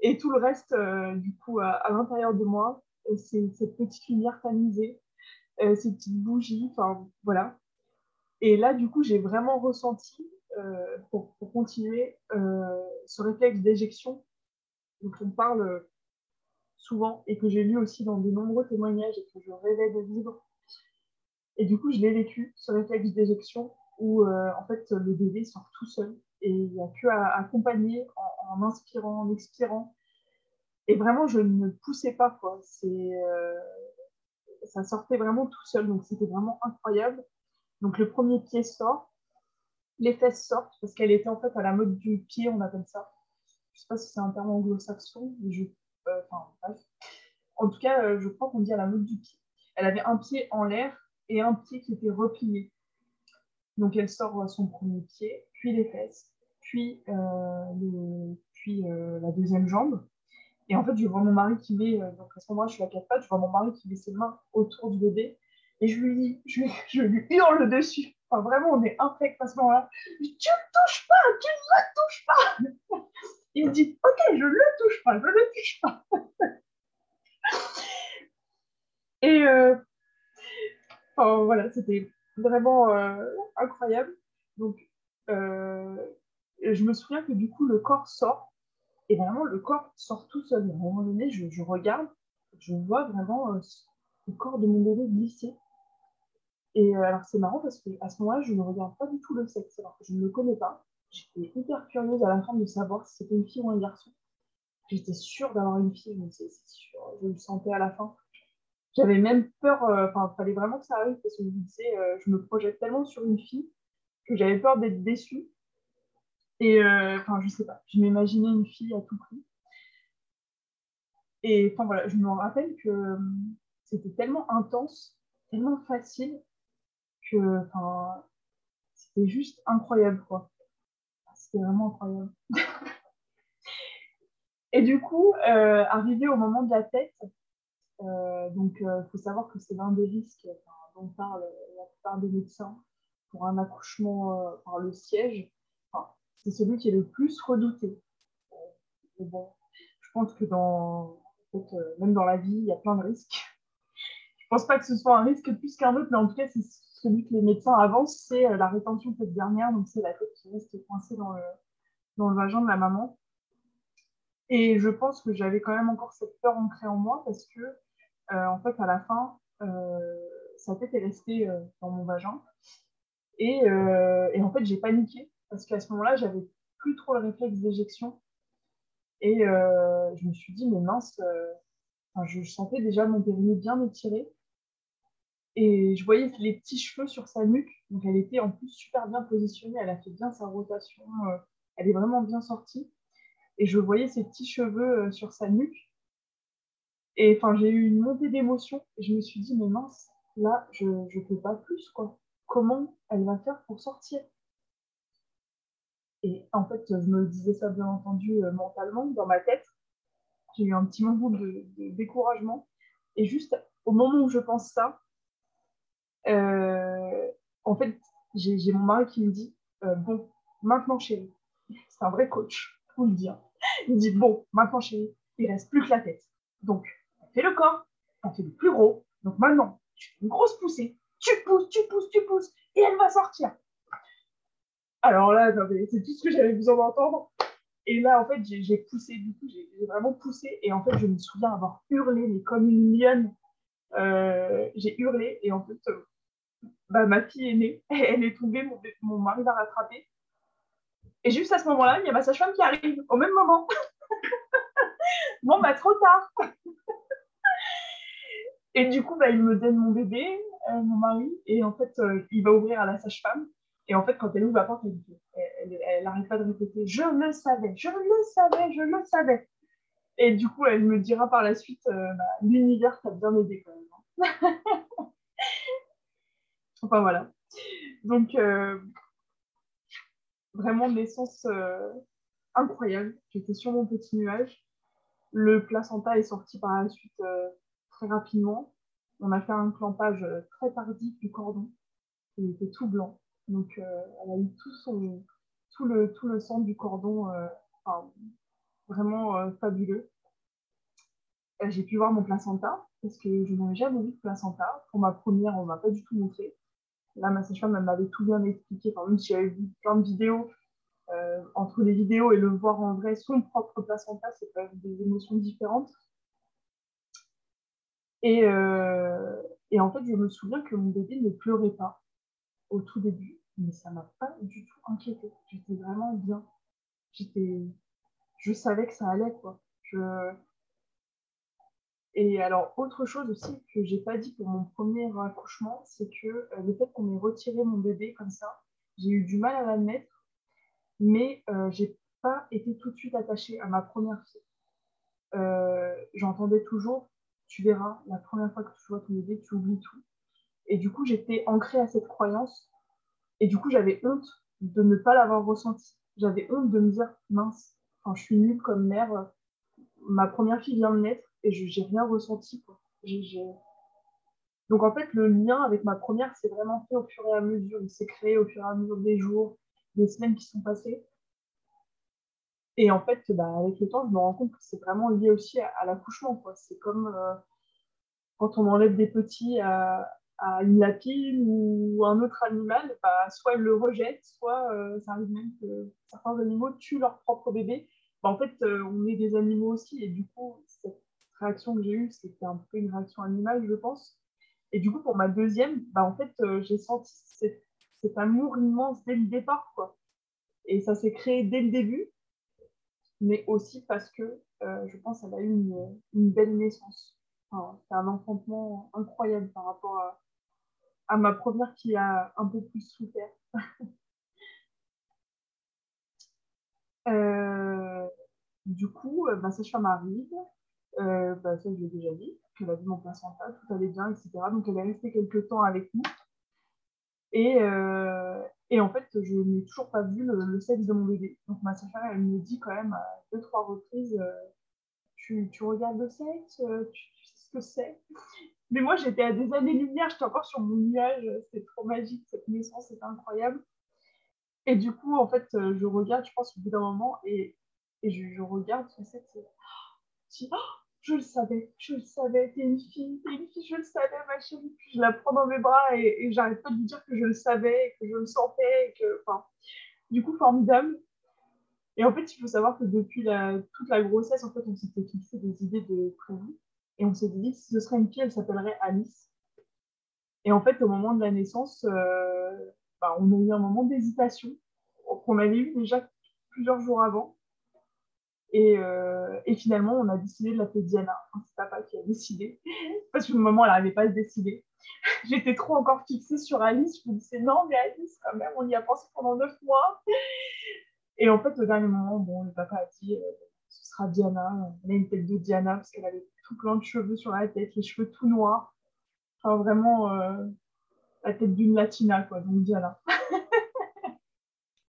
et tout le reste, du coup, à l'intérieur de moi, cette petite lumière tamisée, euh, ces petites bougies, enfin voilà. Et là, du coup, j'ai vraiment ressenti, euh, pour, continuer, euh, ce réflexe d'éjection dont on parle souvent et que j'ai lu aussi dans de nombreux témoignages et que je rêvais de vivre. Et du coup, je l'ai vécu, ce réflexe d'éjection où en fait le bébé sort tout seul et il n'y a que à accompagner en, inspirant, en expirant et vraiment, je ne poussais pas, quoi. C'est, euh, ça sortait vraiment tout seul, donc c'était vraiment incroyable. Donc le premier pied sort, les fesses sortent, parce qu'elle était en fait à la mode du pied, on appelle ça. Je ne sais pas si c'est un terme anglo-saxon, mais je... Euh. En tout cas, euh, je crois qu'on dit à la mode du pied. Elle avait un pied en l'air et un pied qui était replié. Donc elle sort son premier pied, puis les fesses, puis, le... puis la deuxième jambe. Et en fait, je vois mon mari qui met, euh, donc à ce moment-là, je suis à quatre pattes, je vois mon mari qui met ses mains autour du bébé et je lui dis, je, lui hurle dessus. Enfin, vraiment, on est infect à ce moment-là. Tu ne touches pas, tu ne le touches pas. Il me dit, ok, je ne le touche pas, je ne le touche pas. et euh, voilà, c'était vraiment euh, incroyable. Donc, je me souviens que du coup, le corps sort et vraiment, le corps sort tout seul. À un moment donné, je, regarde, je vois vraiment euh, le corps de mon bébé glisser. Et euh, alors, c'est marrant parce qu'à ce moment-là, je ne regarde pas du tout le sexe. Je ne le connais pas. J'étais hyper curieuse à la fin de savoir si c'était une fille ou un garçon. J'étais sûre d'avoir une fille, c'est sûr, je le sentais à la fin. J'avais même peur, euh, enfin, il fallait vraiment que ça arrive parce que je me disais, je me projette tellement sur une fille que j'avais peur d'être déçue. Et euh, enfin, je sais pas, je m'imaginais une fille à tout prix. Et enfin voilà, je me rappelle que euh, c'était tellement intense, tellement facile que c'était juste incroyable quoi. C'était vraiment incroyable. Et du coup, euh, arrivé au moment de la tête, donc il faut savoir que c'est l'un des risques dont parlent la plupart des médecins pour un accouchement par le siège c'est celui qui est le plus redouté. bon, je pense que dans, euh, même dans la vie, il y a plein de risques. Je pense pas que ce soit un risque plus qu'un autre, mais en tout cas, c'est celui que les médecins avancent, c'est euh, la rétention de cette dernière, donc c'est la tête qui reste coincée dans le, dans le vagin de la maman. Et je pense que j'avais quand même encore cette peur ancrée en moi parce que, euh, en fait, à la fin, sa tête est restée dans mon vagin. Et, en fait, j'ai paniqué parce qu'à ce moment-là, j'avais plus trop le réflexe d'éjection. Et euh, je me suis dit, mais mince, euh, je sentais déjà mon périnée bien étiré. Et je voyais les petits cheveux sur sa nuque. Donc elle était en plus super bien positionnée. Elle a fait bien sa rotation. Euh, elle est vraiment bien sortie. Et je voyais ces petits cheveux sur sa nuque. Et enfin, j'ai eu une montée d'émotion je me suis dit, mais mince, là, je ne peux pas plus, quoi. Comment elle va faire pour sortir? Et en fait, je me disais ça, bien entendu, euh, mentalement, dans ma tête. J'ai eu un petit moment de, découragement. Et juste au moment où je pense ça, euh, en fait, j'ai mon mari qui me dit, euh, bon, maintenant, chérie, c'est un vrai coach, pour le dire. Il me dit, bon, maintenant, chérie, il reste plus que la tête. Donc, le corps, on fait le plus gros. Donc maintenant, tu fais une grosse poussée, tu pousses, tu pousses, tu pousses, et elle va sortir. Alors là, c'est tout ce que j'avais besoin d'entendre. Et là, en fait, j'ai poussé, du coup, j'ai vraiment poussé. Et en fait, je me souviens avoir hurlé, mais comme une lionne. Euh, j'ai hurlé. Et en fait, euh, bah, ma fille est née. Elle est tombée, mon, mon mari l'a rattrapée. Et juste à ce moment-là, il y a ma sage-femme qui arrive au même moment. bon, bah, trop tard. Et du coup, bah, il me donne mon bébé, euh, mon mari, et en fait, euh, il va ouvrir à la sage-femme. Et en fait, quand elle ouvre la porte, elle n'arrête pas de répéter Je le savais, je le savais, je le savais. Et du coup, elle me dira par la suite euh, bah, L'univers t'a bien aidé quand même. Hein. enfin voilà. Donc, vraiment naissance incroyable. J'étais sur mon petit nuage. Le placenta est sorti par la suite rapidement. On a fait un clampage euh, très tardif du cordon. Il était tout blanc. Donc, euh, elle a eu tout, tout, le, tout le sang du cordon, vraiment fabuleux. J'ai pu voir mon placenta parce que je n'avais jamais vu de placenta. Pour ma première, on ne m'a pas du tout montré. Là, ma sage-femme m'avait tout bien expliqué. Même si j'avais vu plein de vidéos, euh, entre les vidéos et le voir en vrai, son propre placenta, c'est quand des émotions différentes. Et, euh, et, en fait, je me souviens que mon bébé ne pleurait pas au tout début, mais ça m'a pas du tout inquiété. J'étais vraiment bien. J'étais, je savais que ça allait quoi. Je... Et alors, autre chose aussi que j'ai pas dit pour mon premier accouchement, c'est que euh, le fait qu'on ait retiré mon bébé comme ça, j'ai eu du mal à l'admettre mais euh, j'ai pas été tout de suite attachée à ma première fille. Euh, j'entendais toujours, tu verras, la première fois que tu vois ton bébé, tu oublies tout. Et du coup, j'étais ancrée à cette croyance. Et du coup, j'avais honte de ne pas l'avoir ressenti. J'avais honte de me dire, mince, je suis nulle comme mère. Ma première fille vient de naître et je n'ai rien ressenti. Quoi. Donc en fait, le lien avec ma première s'est vraiment fait au fur et à mesure. Il s'est créé au fur et à mesure des jours, des semaines qui sont passées. Et en fait, bah, avec le temps, je me rends compte que c'est vraiment lié aussi à, l'accouchement. C'est comme euh, quand on enlève des petits à, une lapine ou un autre animal, bah, soit ils le rejettent, soit euh, ça arrive même que certains animaux tuent leur propre bébé. Bah, en fait, euh, on est des animaux aussi. Et du coup, cette réaction que j'ai eue, c'était un peu une réaction animale, je pense. Et du coup, pour ma deuxième, bah, en fait, j'ai senti cette cet amour immense dès le départ. Quoi. Et ça s'est créé dès le début, mais aussi parce que euh, je pense qu'elle a eu une, belle naissance. c'est un enfantement incroyable par rapport à, ma première qui a un peu plus souffert. euh, du coup, euh, bah, sage-femme arrive, bah, ça je l'ai déjà dit, qu'elle a vu mon placenta, tout allait bien, etc. Donc elle est restée quelques temps avec nous. Et, euh, et, en fait, je n'ai toujours pas vu le, sexe de mon bébé. Donc ma sœur, elle me dit quand même à deux, trois reprises, euh, tu, tu, regardes le sexe, euh, tu, sais ce que c'est. Mais moi, j'étais à des années-lumière, j'étais encore sur mon nuage, c'était trop magique, cette naissance, c'était incroyable. Et du coup, en fait, je regarde, je pense, au bout d'un moment, et, et je, je, regarde ce sexe, et je dis, oh, je le savais, je le savais, t'es une fille, t'es une fille, je le savais, ma chérie. Puis je la prends dans mes bras et, j'arrête pas de lui dire que je le savais, que je le sentais, que, enfin, du coup, formidable. Et en fait, il faut savoir que depuis toute la grossesse, en fait, on s'était fixé des idées de prévu. Et on s'est dit, si ce serait une fille, elle s'appellerait Alice. Et en fait, au moment de la naissance, euh, bah, on a eu un moment d'hésitation qu'on avait eu déjà plusieurs jours avant. Euh, et, finalement, on a décidé de l'appeler Diana. C'est papa qui a décidé. Parce que moment, elle n'arrivait pas à se décider. J'étais trop encore fixée sur Alice. Je me disais, non, mais Alice, quand même, on y a pensé pendant neuf mois. Et en fait, au dernier moment, bon, le papa a dit, euh, ce sera Diana. Elle a une tête de Diana parce qu'elle avait tout plein de cheveux sur la tête, les cheveux tout noirs. Enfin, vraiment euh, la tête d'une latina, quoi. Donc, Diana.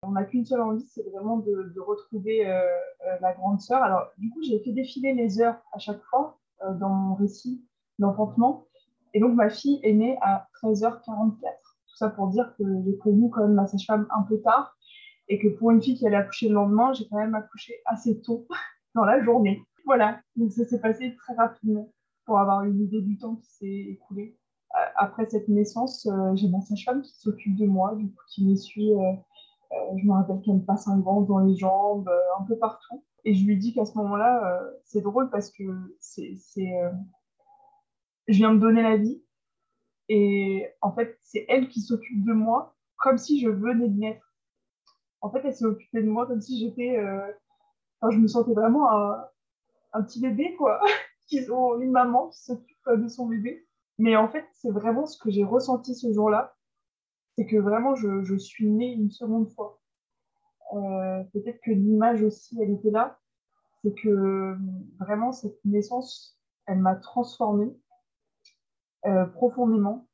On n'a qu'une seule envie, c'est vraiment de, retrouver euh, euh, la grande sœur. Alors, du coup, j'ai fait défiler les heures à chaque fois dans mon récit d'enfantement. Et donc, ma fille est née à 13h44. Tout ça pour dire que j'ai connu quand même ma sage-femme un peu tard et que pour une fille qui allait accoucher le lendemain, j'ai quand même accouché assez tôt dans la journée. Voilà, donc ça s'est passé très rapidement pour avoir une idée du temps qui s'est écoulé. Euh, après cette naissance, euh, j'ai ma sage-femme qui s'occupe de moi, du coup, qui me suit. Euh, je me rappelle qu'elle me passe un gant dans les jambes, un peu partout. Et je lui dis qu'à ce moment-là, c'est drôle parce que c'est, je viens de donner la vie. Et en fait, c'est elle qui s'occupe de moi comme si je venais de naître en fait, elle s'est occupée de moi comme si j'étais. Euh, enfin, je me sentais vraiment un, petit bébé, quoi. Qu'ils ont une maman qui s'occupe de son bébé. Mais en fait, c'est vraiment ce que j'ai ressenti ce jour-là. C'est que vraiment, je, suis née une seconde fois. Euh, peut-être que l'image aussi, elle était là. C'est que vraiment, cette naissance, elle m'a transformée euh, profondément.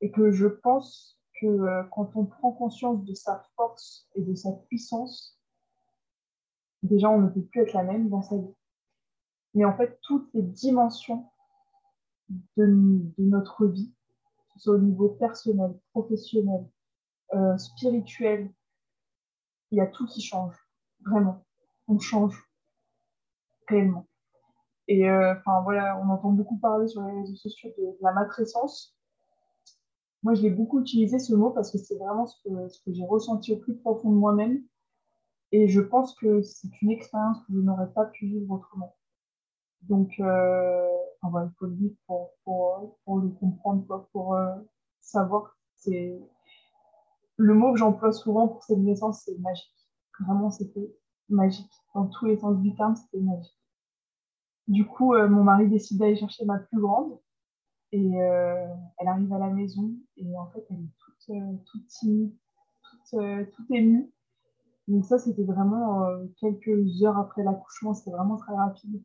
Et que je pense que euh, quand on prend conscience de sa force et de sa puissance, déjà on ne peut plus être la même dans sa vie. Mais en fait, toutes les dimensions de, notre vie, soit au niveau personnel, professionnel, euh, spirituel, il y a tout qui change, vraiment. On change réellement. Et euh, enfin voilà, on entend beaucoup parler sur les réseaux sociaux de la matrescence. Moi, je l'ai beaucoup utilisé ce mot parce que c'est vraiment ce que, j'ai ressenti au plus profond de moi-même. Et je pense que c'est une expérience que je n'aurais pas pu vivre autrement. Donc, euh, il faut le vivre pour, pour, le comprendre, pour euh, savoir. C'est le mot que j'emploie souvent pour cette naissance, c'est magique. Vraiment, c'était magique. Dans tous les sens du terme, c'était magique. Du coup, euh, mon mari décide d'aller chercher ma plus grande et euh, elle arrive à la maison et en fait, elle est toute, toute timide, toute, toute, émue. Donc ça, c'était vraiment quelques heures après l'accouchement, c'était vraiment très rapide.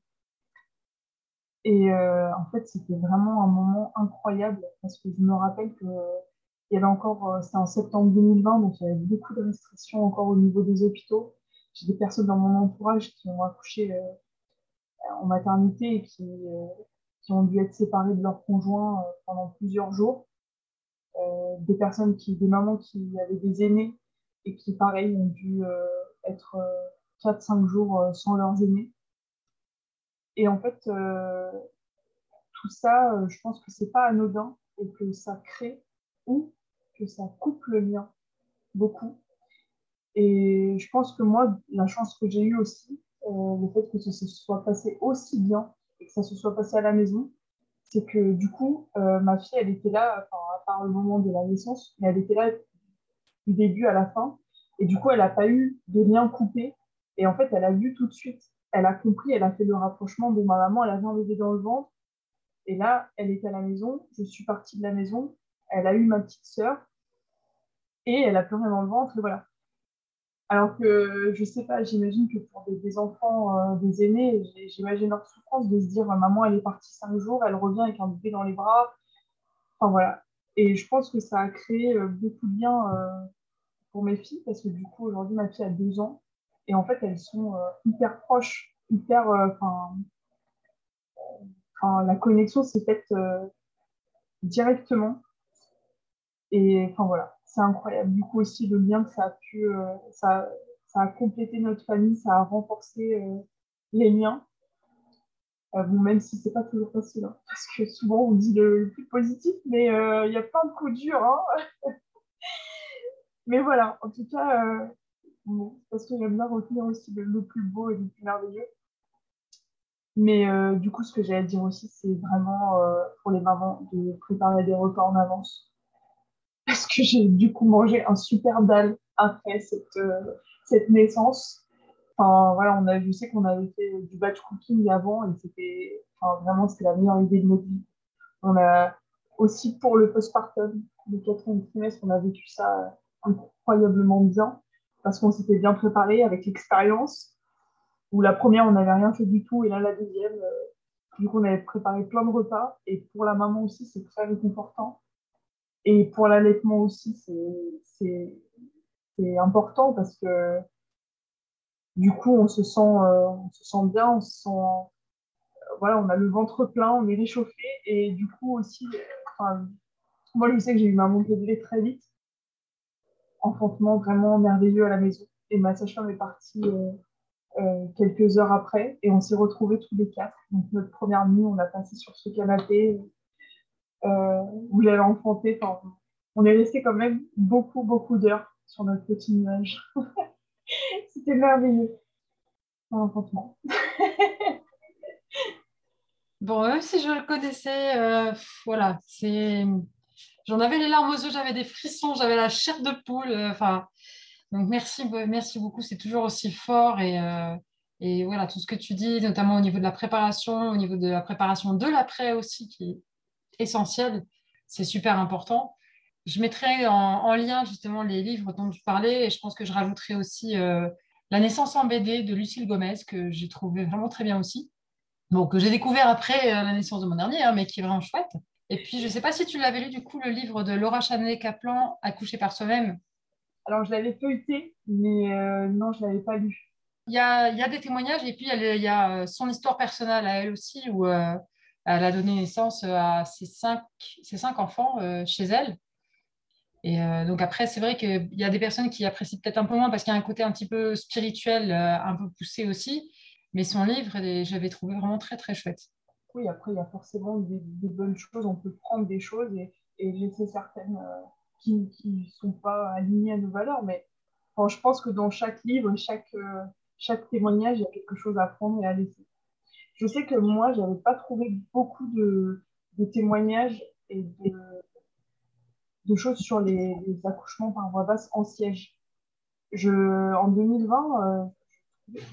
Et en fait, c'était vraiment un moment incroyable parce que je me rappelle que il y avait encore, c'était en septembre 2020, donc il y avait beaucoup de restrictions encore au niveau des hôpitaux. J'ai des personnes dans mon entourage qui ont accouché en maternité et qui, qui ont dû être séparés de leur conjoint euh, pendant plusieurs jours. Euh, des personnes qui, des mamans qui avaient des aînés et qui, pareil, ont dû euh, être 4-5 jours sans leurs aînés. Et en fait, tout ça, je pense que c'est pas anodin et que ça crée ou que ça coupe le lien beaucoup. Et je pense que moi, la chance que j'ai eue aussi, le fait que ça se soit passé aussi bien que ça se soit passé à la maison, c'est que du coup, euh, ma fille, elle était là, à part le moment de la naissance, mais elle était là du début à la fin. Et du coup, elle n'a pas eu de lien coupé. Et en fait, elle a vu tout de suite, elle a compris, elle a fait le rapprochement de ma maman, elle avait un bébé dans le ventre. Et là, elle était à la maison, je suis partie de la maison, elle a eu ma petite sœur, et elle a pleuré dans le ventre, voilà. Alors que, je sais pas, j'imagine que pour des, enfants, euh, des aînés, j'imagine leur souffrance de se dire maman, elle est partie cinq jours, elle revient avec un bébé dans les bras. Enfin voilà. Et je pense que ça a créé euh, beaucoup de liens euh, pour mes filles parce que du coup, aujourd'hui, ma fille a deux ans et en fait, elles sont hyper proches, hyper. Enfin, la connexion s'est faite directement. Et enfin voilà c'est incroyable. Du coup aussi, le lien que ça a pu, euh, ça, ça, a complété notre famille, ça a renforcé euh, les liens. Euh, bon, même si c'est pas toujours facile, hein, parce que souvent on dit le, plus positif, mais il y a plein de coups durs. Hein. mais voilà, en tout cas, parce que j'aime bien retenir aussi le, plus beau et le plus merveilleux. Mais du coup, ce que j'ai à dire aussi, c'est vraiment pour les mamans de préparer des repas en avance parce que j'ai du coup mangé un super dalle après cette, euh, cette naissance. Enfin, voilà, on a, je sais qu'on avait fait du batch cooking avant et c'était vraiment c'était la meilleure idée de notre vie. On a aussi pour le postpartum, le quatrième trimestre, on a vécu ça incroyablement bien parce qu'on s'était bien préparé avec l'expérience. Où la première, on n'avait rien fait du tout et là, la deuxième, euh, Du coup, on avait préparé plein de repas. Et pour la maman aussi, c'est très réconfortant. Et pour l'allaitement aussi, c'est important parce que du coup, on se sent, euh, on se sent bien, on se sent, euh, voilà, on a le ventre plein, on est réchauffé. Et du coup aussi, moi, je sais que j'ai eu ma montée de lait très vite. Enfantement vraiment merveilleux à la maison. Et ma sage-femme est partie euh, quelques heures après et on s'est retrouvés tous les quatre. Donc, notre première nuit, on a passé sur ce canapé où j'avais enfanté. On est resté quand même beaucoup, beaucoup d'heures sur notre petit nuage. C'était merveilleux. L'enfantement. bon, même si je le connaissais, euh, voilà, c'est. J'en avais les larmes aux yeux, j'avais des frissons, j'avais la chair de poule. Euh, enfin, donc merci, merci beaucoup. C'est toujours aussi fort et, euh, et voilà tout ce que tu dis, notamment au niveau de la préparation, au niveau de la préparation de l'après aussi, qui est essentiel. C'est super important. Je mettrai en, lien justement les livres dont tu parlais et je pense que je rajouterai aussi euh, La naissance en BD de Lucille Gomez que j'ai trouvé vraiment très bien aussi. Donc, que j'ai découvert après la naissance de mon dernier, hein, mais qui est vraiment chouette. Et puis, je ne sais pas si tu l'avais lu du coup, le livre de Laura Chanet-Kaplan, Accoucher par soi-même. Alors, je l'avais feuilleté, mais euh, non, je ne l'avais pas lu. Il y a, y a, des témoignages et puis il y a, son histoire personnelle à elle aussi, où elle a donné naissance à ses cinq, ses cinq enfants chez elle. Et euh, donc après, c'est vrai qu'il y a des personnes qui apprécient peut-être un peu moins parce qu'il y a un côté un petit peu spirituel, euh, un peu poussé aussi. Mais son livre, j'avais trouvé vraiment très, très chouette. Oui, après, il y a forcément des, bonnes choses. On peut prendre des choses et, laisser certaines euh, qui ne sont pas alignées à nos valeurs. Mais je pense que dans chaque livre, chaque, chaque témoignage, il y a quelque chose à prendre et à laisser. Je sais que moi, je n'avais pas trouvé beaucoup de, témoignages et de choses sur les, accouchements par voie basse en siège. En 2020, euh,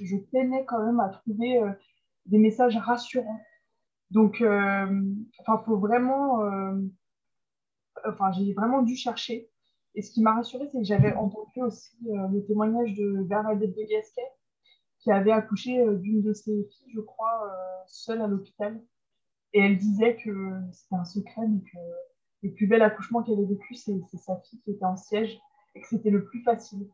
je peinais quand même à trouver euh, des messages rassurants. Donc, euh, enfin, faut vraiment, enfin, j'ai vraiment dû chercher. Et ce qui m'a rassurée, c'est que j'avais entendu aussi le témoignage de Bernadette de Gasquet, qui avait accouché d'une de ses filles, je crois, seule à l'hôpital. Et elle disait que c'était un secret, mais que le plus bel accouchement qu'elle ait vécu, c'est sa fille qui était en siège et que c'était le plus facile.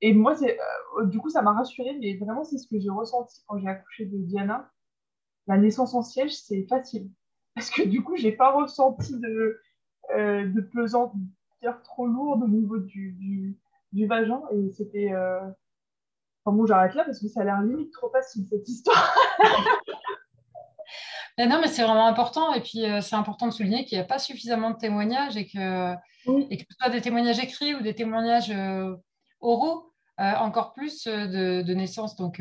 Et moi, euh, du coup, ça m'a rassurée, mais vraiment, c'est ce que j'ai ressenti quand j'ai accouché de Diana. La naissance en siège, c'est facile. Parce que du coup, j'ai pas ressenti de, euh, de pesanteur trop lourde au niveau du, du, du vagin. Et c'était. Euh... Enfin bon, j'arrête là parce que ça a l'air limite trop facile cette histoire. non, mais c'est vraiment important. Et puis, euh, c'est important de souligner qu'il n'y a pas suffisamment de témoignages et que, et que ce soit des témoignages écrits ou des témoignages euh, oraux, encore plus de, de naissance. Donc,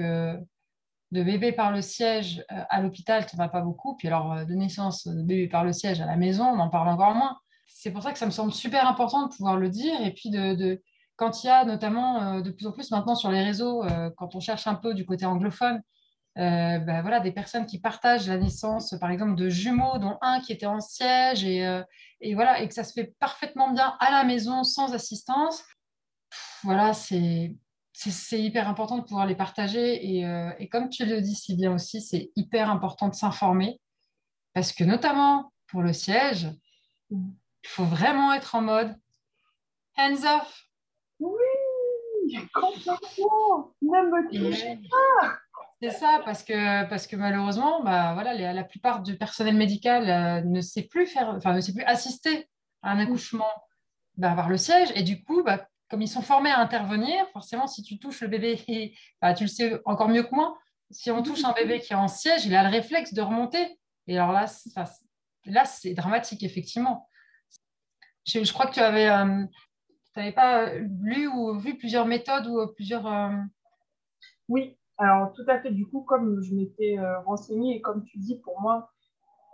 de bébé par le siège à l'hôpital, tu n'en as pas beaucoup. Puis alors, de naissance de bébé par le siège à la maison, on en parle encore moins. C'est pour ça que ça me semble super important de pouvoir le dire. Et puis, de, quand il y a notamment de plus en plus maintenant sur les réseaux, quand on cherche un peu du côté anglophone, euh, ben voilà, des personnes qui partagent la naissance, par exemple, de jumeaux, dont un qui était en siège, et, euh, et voilà, et que ça se fait parfaitement bien à la maison, sans assistance. Voilà, c'est c'est hyper important de pouvoir les partager. Et, euh, et, comme tu le dis si bien aussi, c'est hyper important de s'informer. Parce que notamment pour le siège, il faut vraiment être en mode hands off. Oui, complètement. Ne me touchez pas. C'est ça, parce que, parce que malheureusement, bah, voilà, la plupart du personnel médical euh, ne sait plus faire, enfin, ne sait plus assister à un mm. accouchement bah, par le siège. Et du coup, bah, comme ils sont formés à intervenir, forcément, si tu touches le bébé, tu le sais encore mieux que moi, si on touche un bébé qui est en siège, il a le réflexe de remonter. Et alors là, là c'est dramatique, effectivement. Je, crois que tu avais, euh, pas lu ou vu plusieurs méthodes ou plusieurs. Euh, oui, alors, tout à fait, du coup, comme je m'étais euh, renseignée et comme tu dis, pour moi,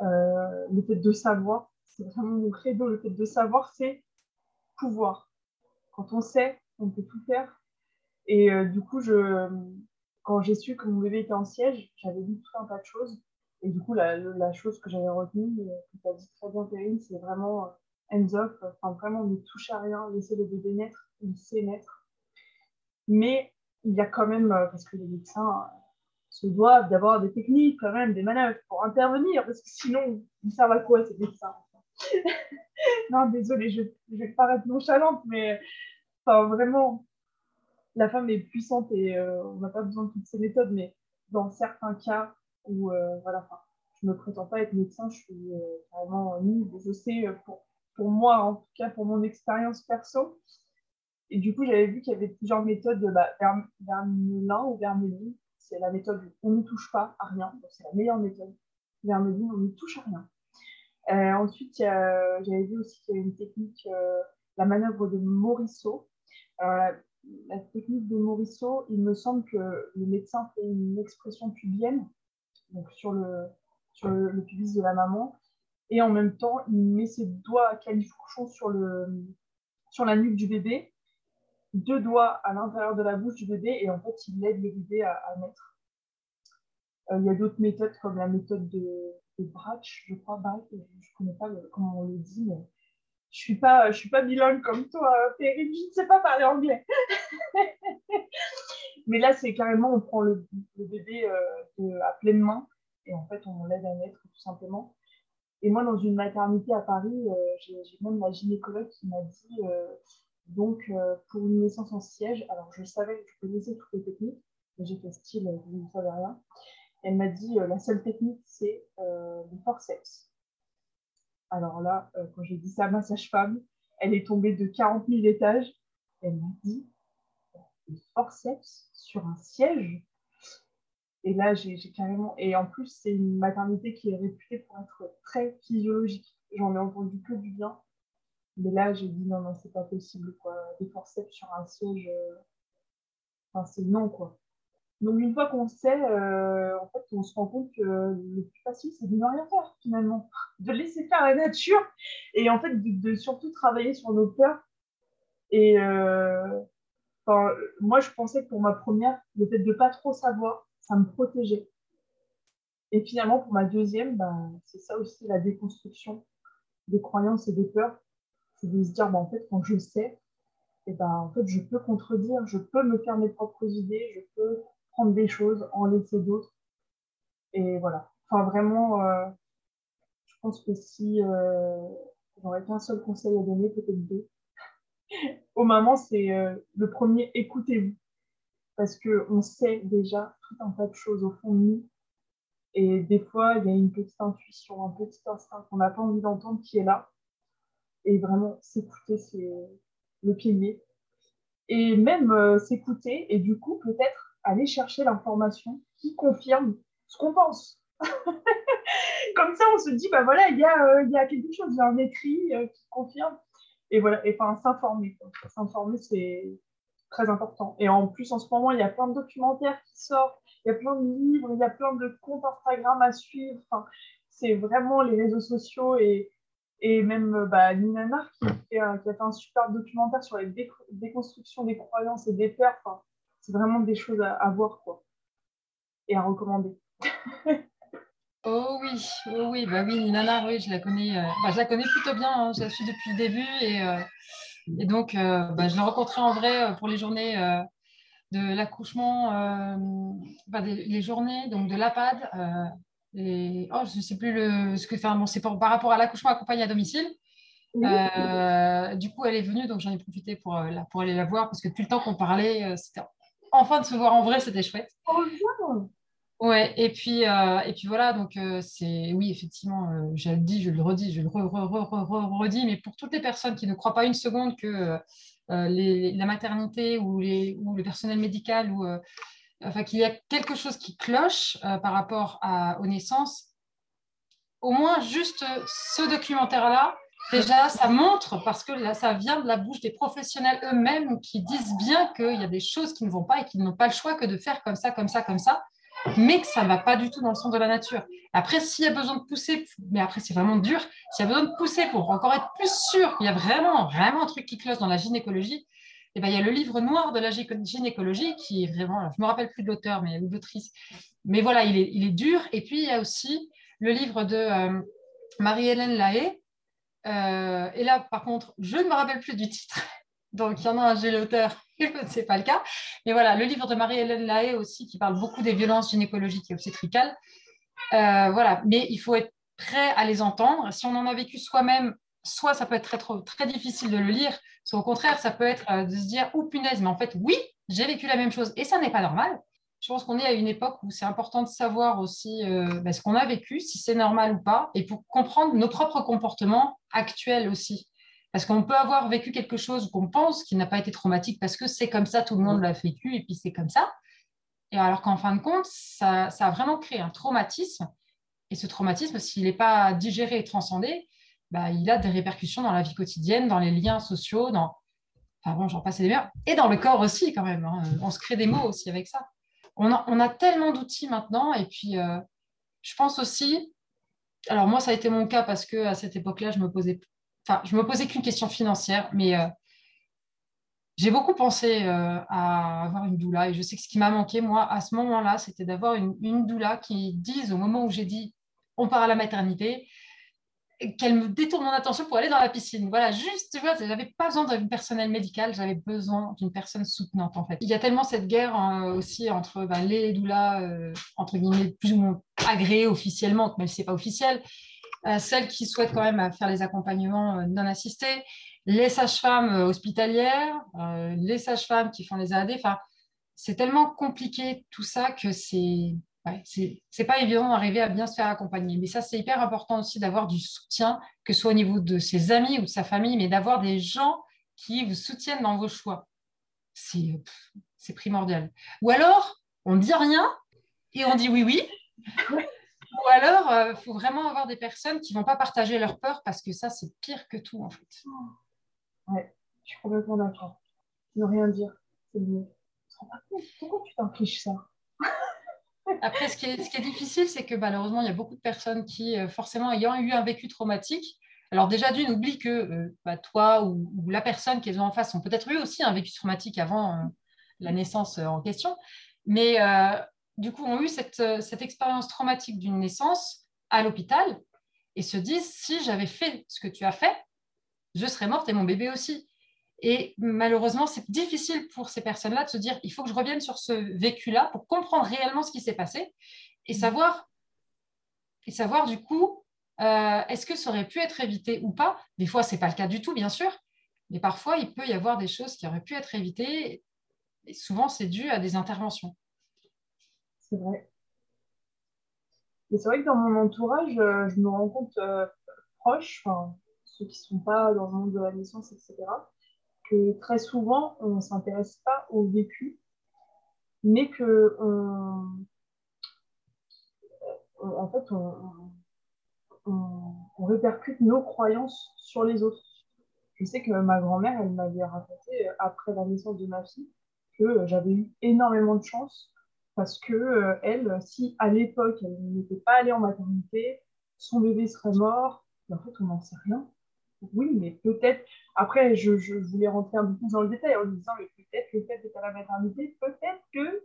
euh, le fait de savoir, c'est vraiment mon credo, le fait de savoir, c'est pouvoir. Quand on sait, on peut tout faire. Et euh, du coup, quand j'ai su que mon bébé était en siège, j'avais vu tout un tas de choses. Et du coup, la, chose que j'avais retenue, que tu as dit très bien, Perrine, c'est vraiment hands off, enfin vraiment ne toucher à rien, laisser le bébé naître, sait naître. Mais il y a quand même, euh, parce que les médecins euh, se doivent d'avoir des techniques quand même, des manœuvres pour intervenir, parce que sinon, ils servent à quoi ces médecins? Non, désolé, je, je vais paraître nonchalante, mais vraiment, la femme est puissante et euh, on n'a pas besoin de toutes ces méthodes, mais dans certains cas où, euh, voilà, je ne me prétends pas être médecin, je suis euh, vraiment nulle. Je sais, pour, pour, moi, en tout cas, pour mon expérience perso. Et du coup, j'avais vu qu'il y avait plusieurs méthodes, bah, Vermelin ou Vermeline. C'est la méthode où on ne touche pas à rien. C'est la meilleure méthode. Vermeline, on ne touche à rien. Ensuite, j'avais vu aussi qu'il y avait une technique, la manœuvre de Morisseau. Alors, la technique de Morisseau, il me semble que le médecin fait une expression pubienne, donc sur le, sur le, pubis de la maman, et en même temps, il met ses doigts à califourchon sur, le, sur la nuque du bébé, deux doigts à l'intérieur de la bouche du bébé, et en fait, il aide le bébé à, à naître. Euh, il y a d'autres méthodes comme la méthode de, de Brach, je crois, Brach, je ne connais pas comment on le dit, mais je suis suis pas bilingue comme toi, Perrine, je ne sais pas parler anglais. Mais là, c'est carrément, on prend le, bébé euh, à pleine main et en fait, on l'aide à naître tout simplement. Et moi, dans une maternité à Paris, euh, j'ai même la gynécologue qui m'a dit, euh, donc, pour une naissance en siège, alors je savais, je connaissais toutes les techniques, mais fait style, je ne savais rien. Elle m'a dit, la seule technique, c'est le forceps. Alors là, euh, quand j'ai dit ça à ma sage-femme, elle est tombée de 40 000 étages. Elle m'a dit le forceps sur un siège. Et là, j'ai carrément. Et en plus, c'est une maternité qui est réputée pour être très physiologique. J'en ai entendu que du bien. Mais là, j'ai dit non, non, c'est pas possible, quoi. Des forceps sur un siège. Euh, enfin, c'est non, quoi. Donc, une fois qu'on sait, euh, en fait, on se rend compte que le plus facile, c'est de ne rien faire, finalement. De laisser faire la nature et en fait, de, surtout travailler sur nos peurs. Et euh, moi, je pensais que pour ma première, le fait de ne pas trop savoir, ça me protégeait. Et finalement, pour ma deuxième, bah, c'est ça aussi la déconstruction des croyances et des peurs. C'est de se dire, bah, en fait, quand je sais, et eh ben, en fait, je peux contredire, je peux me faire mes propres idées, je peux prendre des choses, en laisser d'autres. Et voilà. Enfin, vraiment, euh, je pense que si euh, j'aurais qu'un seul conseil à donner, peut-être deux. Aux mamans, c'est euh, le premier, écoutez-vous. Parce qu'on sait déjà tout un tas de choses au fond de nous. Et des fois, il y a une petite intuition, un petit instinct qu'on n'a pas envie d'entendre qui est là. Et vraiment, s'écouter, c'est le pilier. Et même s'écouter, et du coup, peut-être aller chercher l'information qui confirme ce qu'on pense. Comme ça, on se dit, bah voilà, il y, a, euh, quelque chose, il y a un écrit euh, qui confirme. Et voilà, et enfin, s'informer. S'informer, c'est très important. Et en plus, en ce moment, il y a plein de documentaires qui sortent, il y a plein de livres, il y a plein de comptes Instagram à suivre. C'est vraiment les réseaux sociaux et, et même bah, Nina Nar qui, a fait un super documentaire sur les déconstructions des croyances et des peurs. C'est vraiment des choses à, voir quoi, et à recommander. Oh oui, oh oui, bah oui, Nana, oui, je la connais, euh, bah, je la connais plutôt bien, hein, je la suis depuis le début et, euh, et donc euh, bah, je l'ai rencontrée en vrai pour les journées de l'accouchement, bah, les journées donc de l'APAD. et, oh, je ne sais plus le, ce que, enfin, bon, c'est par rapport à l'accouchement accompagné à domicile. du coup, elle est venue, donc j'en ai profité pour, pour aller la voir parce que depuis le temps qu'on parlait, c'était enfin de se voir en vrai, c'était chouette. Oh, ouais, et puis, euh, et puis voilà, donc euh, c'est, oui, effectivement, euh, je le dis, je le redis, je le redis, mais pour toutes les personnes qui ne croient pas une seconde que la maternité ou, les, ou le personnel médical, ou, enfin, qu'il y a quelque chose qui cloche par rapport à, aux naissances, au moins juste ce documentaire-là, Déjà, ça montre, parce que là, ça vient de la bouche des professionnels eux-mêmes qui disent bien qu'il y a des choses qui ne vont pas et qu'ils n'ont pas le choix que de faire comme ça, comme ça, comme ça, mais que ça ne va pas du tout dans le sens de la nature. Après, s'il y a besoin de pousser, mais après, c'est vraiment dur, s'il y a besoin de pousser pour encore être plus sûr qu'il y a vraiment, vraiment un truc qui cloche dans la gynécologie, eh ben, il y a le livre noir de la gynécologie qui est vraiment, je ne me rappelle plus de l'auteur, mais l'autrice, mais voilà, il est, il est, dur. Et puis, il y a aussi le livre de euh, Marie-Hélène Lahaye, euh, et là, par contre, je ne me rappelle plus du titre, Donc, il y en a un, j'ai l'auteur, ce n'est pas le cas. Mais voilà, le livre de Marie-Hélène Lahaye aussi, qui parle beaucoup des violences gynécologiques et obstétricales. Euh, voilà, mais il faut être prêt à les entendre. Si on en a vécu soi-même, soit ça peut être très, très difficile de le lire, soit au contraire, ça peut être euh, de se dire, oh punaise, mais en fait, oui, j'ai vécu la même chose et ça n'est pas normal. Je pense qu'on est à une époque où c'est important de savoir aussi euh, bah, ce qu'on a vécu, si c'est normal ou pas, et pour comprendre nos propres comportements actuels aussi. Parce qu'on peut avoir vécu quelque chose qu'on pense qui n'a pas été traumatique parce que c'est comme ça, tout le monde l'a vécu et puis c'est comme ça. Et alors qu'en fin de compte, ça, ça, a vraiment créé un traumatisme. Et ce traumatisme, s'il n'est pas digéré et transcendé, bah, il a des répercussions dans la vie quotidienne, dans les liens sociaux, dans. Enfin bon, j'en passe des meilleurs. Et dans le corps aussi, quand même. Hein. On se crée des mots aussi avec ça. On a, tellement d'outils maintenant. Et puis, euh, je pense aussi. Alors, moi, ça a été mon cas parce que à cette époque-là, je me posais. Enfin, me posais qu'une question financière, mais euh, j'ai beaucoup pensé euh, à avoir une doula. Et je sais que ce qui m'a manqué, moi, à ce moment-là, c'était d'avoir une, une doula qui dise, au moment où j'ai dit on part à la maternité, qu'elle me détourne mon attention pour aller dans la piscine. Voilà, juste, tu vois, j'avais pas besoin d'un personnel médical, j'avais besoin d'une personne soutenante, en fait. Il y a tellement cette guerre euh, aussi entre ben, les doulas, euh, entre guillemets, plus ou moins agréées officiellement, mais c'est pas officiel, euh, celles qui souhaitent quand même faire les accompagnements non assistés, les sages-femmes hospitalières, les sages-femmes qui font les AAD, enfin, c'est tellement compliqué tout ça que c'est c'est pas évident d'arriver à bien se faire accompagner. Mais ça, c'est hyper important aussi d'avoir du soutien, que ce soit au niveau de ses amis ou de sa famille, mais d'avoir des gens qui vous soutiennent dans vos choix. C'est primordial. Ou alors, on ne dit rien et on dit oui, oui. Ou alors, il euh, faut vraiment avoir des personnes qui ne vont pas partager leur peur parce que ça, c'est pire que tout, en fait. Ouais, je suis complètement d'accord. Ne rien dire, c'est mieux. Pourquoi tu t'infliges ça? Après, ce qui est, difficile, c'est que malheureusement, il y a beaucoup de personnes qui, euh, forcément, ayant eu un vécu traumatique, alors déjà d'une, oublie que euh, bah, toi ou, la personne qui est en face ont peut-être eu aussi un vécu traumatique avant euh, la naissance en question, mais du coup ont eu cette expérience traumatique d'une naissance à l'hôpital et se disent, si j'avais fait ce que tu as fait, je serais morte et mon bébé aussi. Et malheureusement, c'est difficile pour ces personnes-là de se dire, il faut que je revienne sur ce vécu-là pour comprendre réellement ce qui s'est passé et mm. savoir, et savoir du coup, euh, est-ce que ça aurait pu être évité ou pas? Des fois, ce n'est pas le cas du tout, bien sûr, mais parfois, il peut y avoir des choses qui auraient pu être évitées. Et souvent, c'est dû à des interventions. C'est vrai. Et c'est vrai que dans mon entourage, euh, je me rends compte euh, proche, ceux qui ne sont pas dans le monde de la naissance, etc., que très souvent, on ne s'intéresse pas au vécu, mais que on, en fait, on, répercute nos croyances sur les autres. Je sais que ma grand-mère, elle m'avait raconté, après la naissance de ma fille, que j'avais eu énormément de chance parce que euh, elle, si à l'époque, elle n'était pas allée en maternité, son bébé serait mort, en fait, on n'en sait rien oui, mais peut-être. Après, je, voulais rentrer un peu plus dans le détail en disant, peut-être le fait d'être à la maternité, peut-être que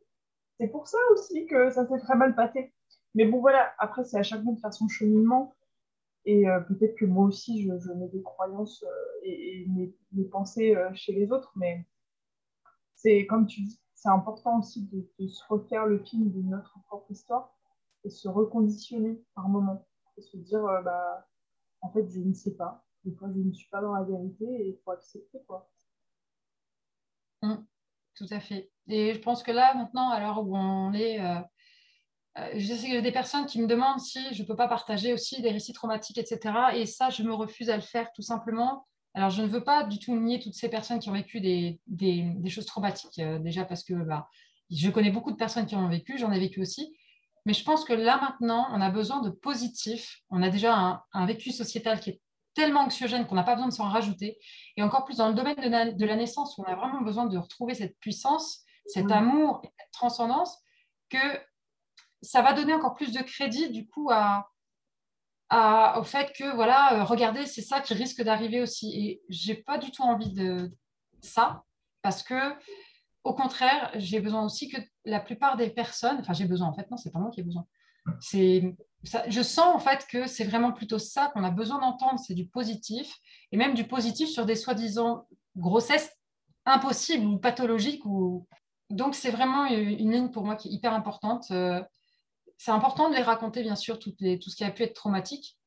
c'est pour ça aussi que ça s'est très mal passé. Mais bon, voilà, après, c'est à chacun de faire son cheminement. Et euh, peut-être que moi aussi, je, mets des croyances euh, et, mes, pensées euh, chez les autres. Mais c'est, comme tu dis, c'est important aussi de, de, se refaire le film de notre propre histoire et se reconditionner par moment. Et se dire, bah, en fait, je ne sais pas je ne suis pas dans la vérité et il faut accepter, quoi. Mmh, tout à fait. Et je pense que là, maintenant, à l'heure où on est, euh, euh, des personnes qui me demandent si je ne peux pas partager aussi des récits traumatiques, etc. Et ça, je me refuse à le faire tout simplement. Alors, je ne veux pas du tout nier toutes ces personnes qui ont vécu des, des, choses traumatiques, euh, déjà parce que bah, je connais beaucoup de personnes qui en ont vécu, j'en ai vécu aussi. Mais je pense que là, maintenant, on a besoin de positif. On a déjà un, un vécu sociétal qui est tellement anxiogène qu'on n'a pas besoin de s'en rajouter. Et encore plus dans le domaine de la, naissance, où on a vraiment besoin de retrouver cette puissance, cet amour et cette transcendance, que ça va donner encore plus de crédit du coup à, au fait que, voilà, euh, regardez, c'est ça qui risque d'arriver aussi. Et j'ai pas du tout envie de ça, parce que au contraire, j'ai besoin aussi que la plupart des personnes, enfin j'ai besoin en fait, non, c'est pas moi qui ai besoin, c'est je sens en fait que c'est vraiment plutôt ça qu'on a besoin d'entendre, c'est du positif, et même du positif sur des soi-disant grossesses impossible ou pathologique. Ou... Donc, c'est vraiment une ligne pour moi qui est hyper importante. Euh, c'est important de les raconter, bien sûr, tout ce qui a pu être traumatique.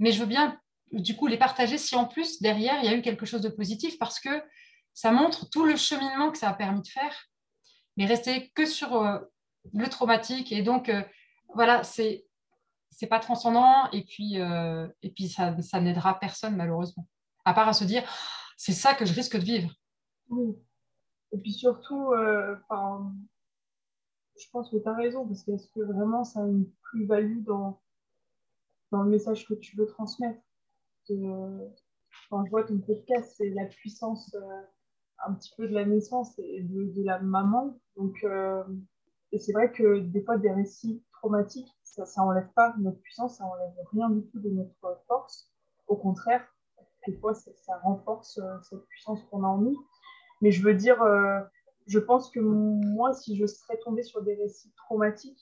Mais je veux bien, du coup, les partager si en plus, derrière, il y a eu quelque chose de positif parce que ça montre tout le cheminement que ça a permis de faire. Mais rester que sur euh, le traumatique. Et donc, euh, voilà, c'est c'est pas transcendant et puis, et puis ça, ça n'aidera personne malheureusement. À part à se dire, c'est ça que je risque de vivre. Oui. Et puis surtout, euh, je pense que tu as raison, parce que est-ce que vraiment ça a une plus-value dans, dans le message que tu veux transmettre? Quand je vois ton podcast, c'est la puissance euh, un petit peu de la naissance et de, la maman. Donc, euh, et c'est vrai que des fois, des récits traumatiques, ça n'enlève pas notre puissance, ça n'enlève rien du tout de notre force. Au contraire, des fois, ça, renforce cette puissance qu'on a en nous. Mais je veux dire, euh, je pense que moi, si je serais tombée sur des récits traumatiques,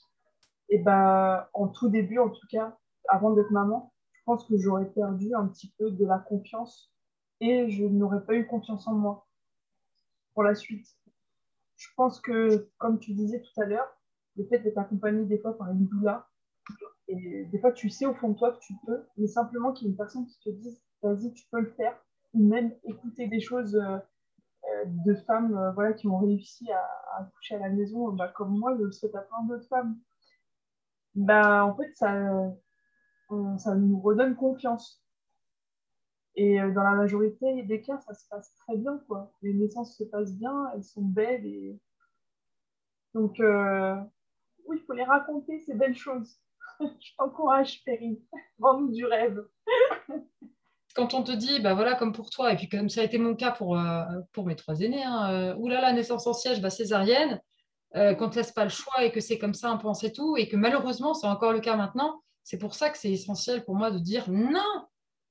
et eh ben, en tout début, en tout cas, avant d'être maman, je pense que j'aurais perdu un petit peu de la confiance et je n'aurais pas eu confiance en moi pour la suite. Je pense que, comme tu disais tout à l'heure, le fait d'être accompagné des fois par une doula, et des fois tu sais au fond de toi que tu peux, mais simplement qu'il y ait une personne qui te dise vas-y, tu peux le faire, ou même écouter des choses euh, de femmes euh, voilà, qui ont réussi à, à coucher à la maison, bah, comme moi, je le souhaite à plein d'autres femmes. Bah, en fait, ça, ça nous redonne confiance. Et euh, dans la majorité des cas, ça se passe très bien. Quoi. Les naissances se passent bien, elles sont belles. Et... Donc, euh, oui, il faut les raconter, ces belles choses. Je t'encourage, Perry. Vends-nous du rêve. quand on te dit, bah voilà, comme pour toi, et puis comme ça a été mon cas pour, euh, pour mes trois aînés, hein, euh, oulala, naissance en siège, bah, césarienne, qu'on ne te laisse pas le choix et que c'est comme ça, un peu, c'est tout, et que malheureusement, c'est encore le cas maintenant, c'est pour ça que c'est essentiel pour moi de dire non,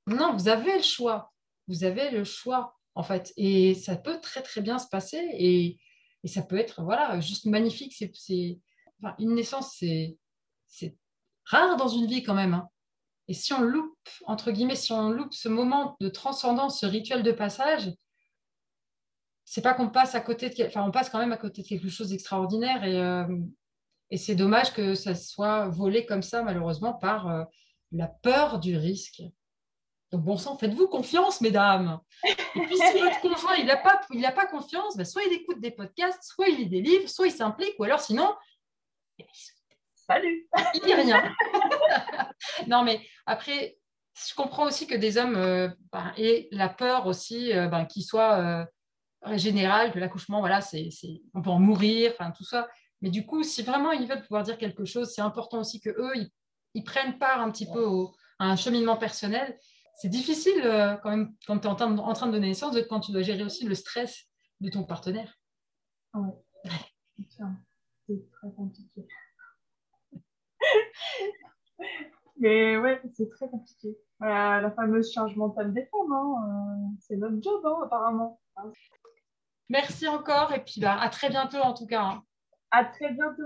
non, vous avez le choix, vous avez le choix, en fait, et ça peut très très bien se passer, et, et ça peut être, voilà, juste magnifique, c'est, une naissance, c'est rare dans une vie quand même, hein. Et si on loupe, entre guillemets, si on loupe ce moment de transcendance, ce rituel de passage, c'est pas qu'on passe à côté de, enfin, on passe quand même à côté de quelque chose d'extraordinaire et, euh, c'est dommage que ça soit volé comme ça, malheureusement, par euh, la peur du risque. Donc, bon sang, faites-vous confiance, mesdames. Et puis, si votre conjoint, il n'a pas, pas confiance, ben, soit il écoute des podcasts, soit il lit des livres, soit il s'implique, ou alors sinon, Salut Il dit rien. non, mais après, je comprends aussi que des hommes euh, ben, aient la peur aussi euh, ben, qu'il soit euh, général, que l'accouchement, voilà, c'est, on peut en mourir, enfin tout ça. Mais du coup, si vraiment ils veulent pouvoir dire quelque chose, c'est important aussi que eux, ils, prennent part un petit peu à un cheminement personnel. C'est difficile quand même quand tu es en train, de, en train de donner naissance, quand tu dois gérer aussi le stress de ton partenaire. Oui, c'est très compliqué. Mais ouais, c'est très compliqué. la fameuse charge mentale des femmes, hein, euh, c'est notre job, hein, apparemment. Merci encore et puis bah, à très bientôt en tout cas. Hein. À très bientôt.